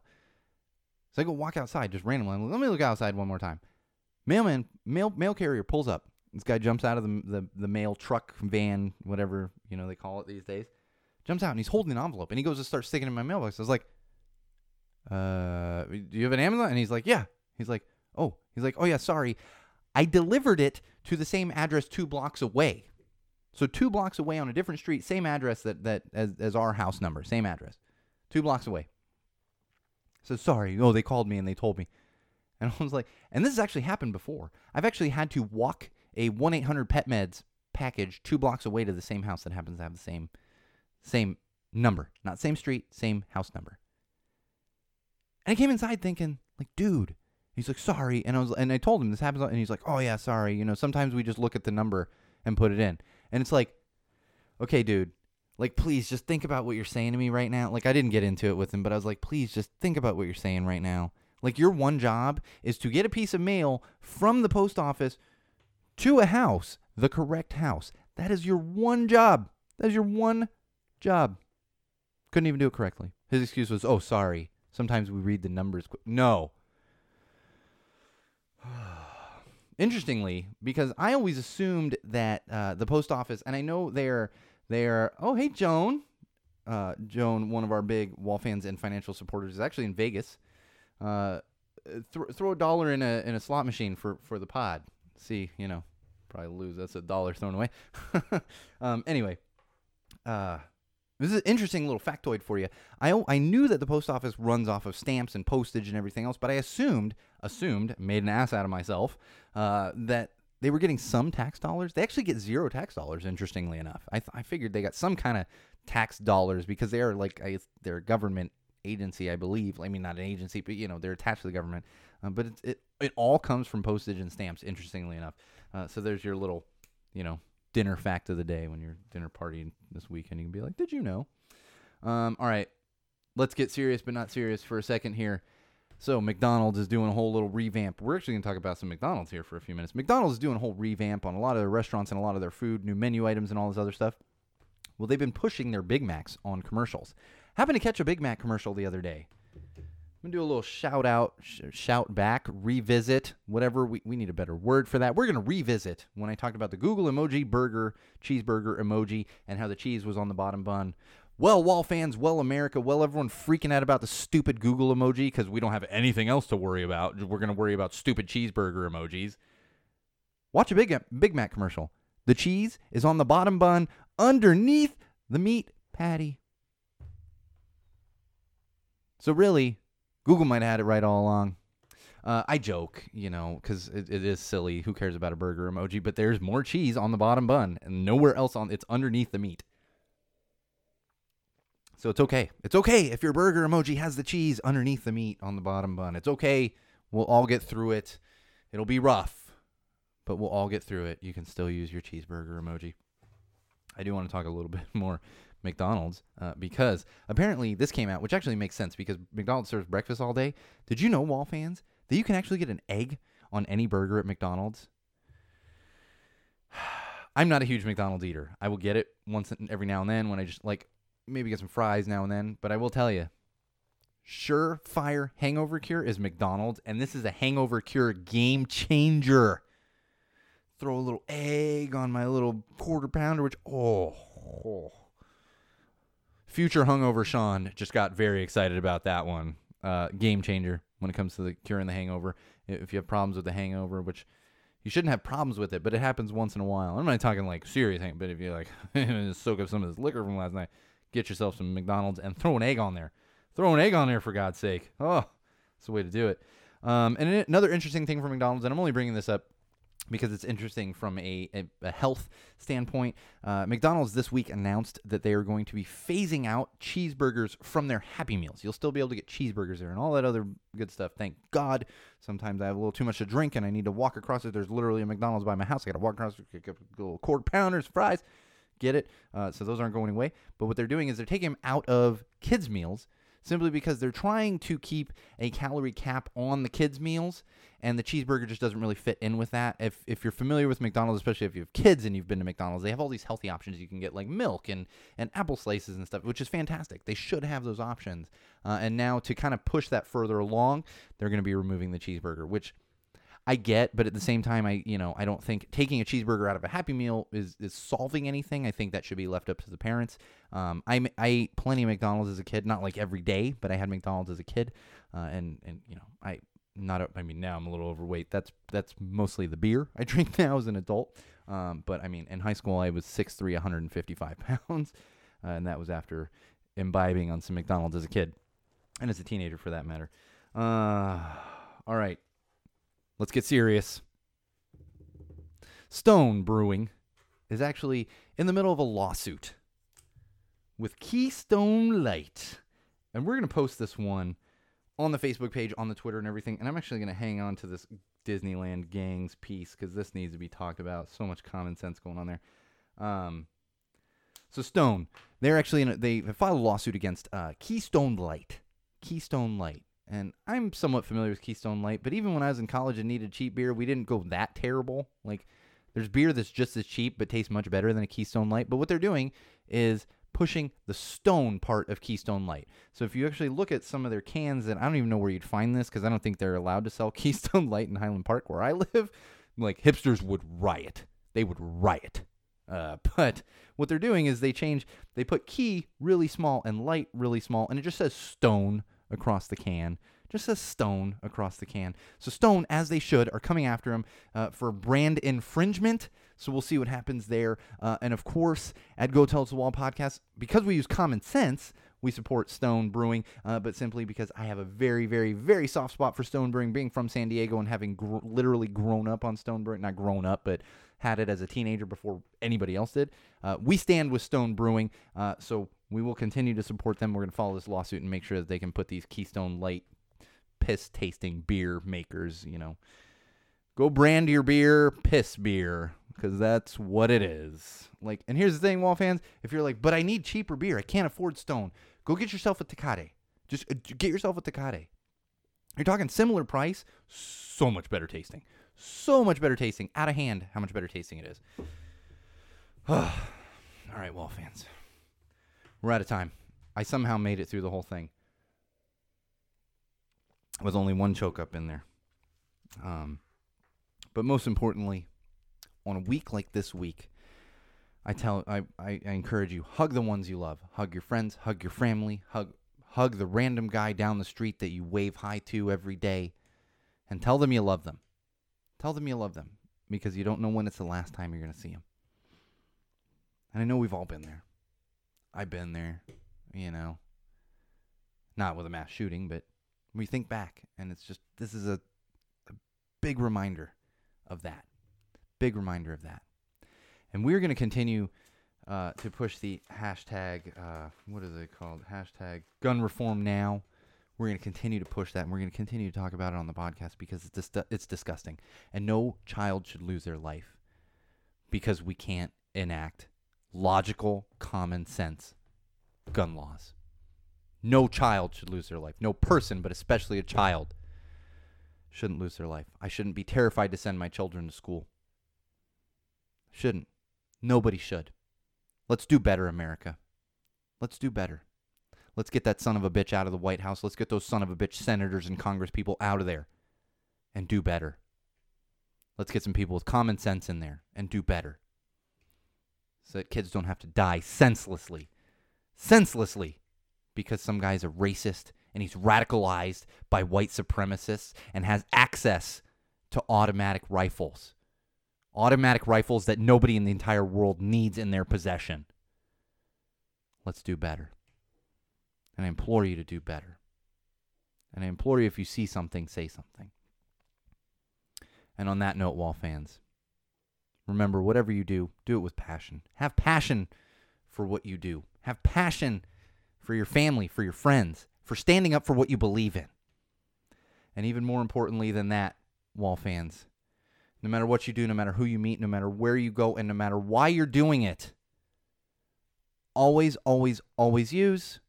So I go walk outside just randomly. Let me look outside one more time. Mailman, mail, mail carrier pulls up. This guy jumps out of the, the, the mail truck, van, whatever, you know, they call it these days. Jumps out and he's holding an envelope and he goes to start sticking in my mailbox. I was like, uh, do you have an Amazon? And he's like, yeah. He's like, oh, he's like, oh yeah, sorry. I delivered it to the same address two blocks away. So two blocks away on a different street, same address that, that as, as our house number, same address. Two blocks away. So sorry. Oh, they called me and they told me. And I was like, and this has actually happened before. I've actually had to walk a 1 800 Pet Meds package two blocks away to the same house that happens to have the same same number, not same street, same house number. And I came inside thinking, like, dude, he's like, sorry. And I was, and I told him this happens, and he's like, oh yeah, sorry. You know, sometimes we just look at the number and put it in, and it's like, okay, dude, like, please just think about what you're saying to me right now. Like, I didn't get into it with him, but I was like, please just think about what you're saying right now. Like, your one job is to get a piece of mail from the post office to a house, the correct house. That is your one job. That is your one job. Couldn't even do it correctly. His excuse was, "Oh, sorry. Sometimes we read the numbers." Qu-. No. Interestingly, because I always assumed that uh, the post office, and I know they're they're. Oh, hey, Joan. Uh, Joan, one of our big wall fans and financial supporters, is actually in Vegas. Uh, th- throw a dollar in a in a slot machine for for the pod. See, you know, probably lose. That's a dollar thrown away. um, anyway, uh, this is an interesting little factoid for you. I I knew that the post office runs off of stamps and postage and everything else, but I assumed assumed made an ass out of myself uh, that they were getting some tax dollars. They actually get zero tax dollars. Interestingly enough, I th- I figured they got some kind of tax dollars because they are like I, they're a government agency, I believe. I mean, not an agency, but you know they're attached to the government. Uh, but it, it it all comes from postage and stamps. Interestingly enough, uh, so there's your little, you know, dinner fact of the day when you're dinner partying this weekend. You can be like, "Did you know?" Um, all right, let's get serious, but not serious for a second here. So McDonald's is doing a whole little revamp. We're actually going to talk about some McDonald's here for a few minutes. McDonald's is doing a whole revamp on a lot of their restaurants and a lot of their food, new menu items, and all this other stuff. Well, they've been pushing their Big Macs on commercials. Happened to catch a Big Mac commercial the other day. I'm gonna do a little shout out, sh- shout back, revisit, whatever. We, we need a better word for that. We're gonna revisit when I talked about the Google emoji burger, cheeseburger emoji, and how the cheese was on the bottom bun. Well, Wall fans, well, America, well, everyone freaking out about the stupid Google emoji because we don't have anything else to worry about. We're gonna worry about stupid cheeseburger emojis. Watch a Big Big Mac commercial. The cheese is on the bottom bun underneath the meat patty. So really, Google might have had it right all along. Uh, I joke, you know, because it, it is silly. Who cares about a burger emoji? But there's more cheese on the bottom bun, and nowhere else on. It's underneath the meat. So it's okay. It's okay if your burger emoji has the cheese underneath the meat on the bottom bun. It's okay. We'll all get through it. It'll be rough, but we'll all get through it. You can still use your cheeseburger emoji. I do want to talk a little bit more McDonald's uh, because apparently this came out, which actually makes sense because McDonald's serves breakfast all day. Did you know, Wall fans, that you can actually get an egg on any burger at McDonald's? I'm not a huge McDonald's eater. I will get it once every now and then when I just like maybe get some fries now and then. But I will tell you, surefire hangover cure is McDonald's, and this is a hangover cure game changer. Throw a little egg on my little quarter pounder, which oh, oh. future hungover Sean just got very excited about that one. Uh, game changer when it comes to the curing the hangover. If you have problems with the hangover, which you shouldn't have problems with it, but it happens once in a while. I'm not talking like serious but if you like soak up some of this liquor from last night, get yourself some McDonald's and throw an egg on there. Throw an egg on there for God's sake. Oh, that's the way to do it. Um, and another interesting thing for McDonald's, and I'm only bringing this up because it's interesting from a, a, a health standpoint. Uh, McDonald's this week announced that they are going to be phasing out cheeseburgers from their Happy Meals. You'll still be able to get cheeseburgers there and all that other good stuff. Thank God. Sometimes I have a little too much to drink and I need to walk across it. There's literally a McDonald's by my house. I got to walk across, get a little quarter pounders, fries. Get it? Uh, so those aren't going away. But what they're doing is they're taking them out of kids' meals simply because they're trying to keep a calorie cap on the kids' meals, and the cheeseburger just doesn't really fit in with that. If if you're familiar with McDonald's, especially if you have kids and you've been to McDonald's, they have all these healthy options you can get, like milk and and apple slices and stuff, which is fantastic. They should have those options. Uh, and now to kind of push that further along, they're going to be removing the cheeseburger, which I get, but at the same time, I you know I don't think taking a cheeseburger out of a Happy Meal is is solving anything. I think that should be left up to the parents. Um, I I ate plenty of McDonald's as a kid, not like every day, but I had McDonald's as a kid, uh, and and you know I not a, I mean now I'm a little overweight. That's that's mostly the beer I drink now as an adult. Um, but I mean in high school I was 6'3", 155 pounds, uh, and that was after imbibing on some McDonald's as a kid, and as a teenager for that matter. Uh, all right. Let's get serious. Stone Brewing is actually in the middle of a lawsuit with Keystone Light. And we're going to post this one on the Facebook page, on the Twitter, and everything. And I'm actually going to hang on to this Disneyland gangs piece because this needs to be talked about. So much common sense going on there. Um, so Stone, they're actually in a, they filed a lawsuit against uh, Keystone Light. Keystone Light. And I'm somewhat familiar with Keystone Light, but even when I was in college and needed cheap beer, we didn't go that terrible. Like, there's beer that's just as cheap but tastes much better than a Keystone Light. But what they're doing is pushing the stone part of Keystone Light. So if you actually look at some of their cans, and I don't even know where you'd find this because I don't think they're allowed to sell Keystone Light in Highland Park where I live. Like, hipsters would riot. They would riot. Uh, but what they're doing is they change, they put key really small and light really small, and it just says stone across the can. Just says Stone across the can. So Stone, as they should, are coming after him uh, for brand infringement. So we'll see what happens there. Uh, and of course, at Go Tell the Wall podcast, because we use common sense, we support Stone Brewing, uh, but simply because I have a very, very, very soft spot for Stone Brewing, being from San Diego and having gr- literally grown up on Stone Brewing. Not grown up, but had it as a teenager before anybody else did. Uh, we stand with Stone Brewing, uh, so we will continue to support them. We're going to follow this lawsuit and make sure that they can put these Keystone Light piss tasting beer makers, you know, go brand your beer piss beer because that's what it is. Like, and here's the thing, Wall fans, if you're like, but I need cheaper beer, I can't afford Stone, go get yourself a Tecate. Just uh, get yourself a Tecate. You're talking similar price, so much better tasting. So much better tasting. Out of hand, how much better tasting it is. All right, Wall fans. We're out of time. I somehow made it through the whole thing with only one choke up in there. Um, but most importantly, on a week like this week, I tell I, I, I encourage you hug the ones you love, hug your friends, hug your family, hug hug the random guy down the street that you wave hi to every day, and tell them you love them. Tell them you love them because you don't know when it's the last time you're going to see them. And I know we've all been there. I've been there, you know. Not with a mass shooting, but we think back, and it's just this is a, a big reminder of that. Big reminder of that. And we're going to continue uh, to push the hashtag, uh, what is it called? Hashtag gun reform now. We're going to continue to push that, and we're going to continue to talk about it on the podcast because it's dis- it's disgusting, and no child should lose their life because we can't enact logical, common sense gun laws. No child should lose their life. No person, but especially a child, shouldn't lose their life. I shouldn't be terrified to send my children to school. Shouldn't. Nobody should. Let's do better, America. Let's do better. Let's get that son of a bitch out of the White House. Let's get those son of a bitch senators and Congress people out of there and do better. Let's get some people with common sense in there and do better so that kids don't have to die senselessly. Senselessly. Because some guy's a racist and he's radicalized by white supremacists and has access to automatic rifles. Automatic rifles that nobody in the entire world needs in their possession. Let's do better. And I implore you to do better. And I implore you if you see something, say something. And on that note, Wall fans, remember, whatever you do, do it with passion. Have passion for what you do. Have passion for your family, for your friends, for standing up for what you believe in. And even more importantly than that, Wall fans, no matter what you do, no matter who you meet, no matter where you go, and no matter why you're doing it, always, always, always use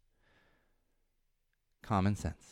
common sense.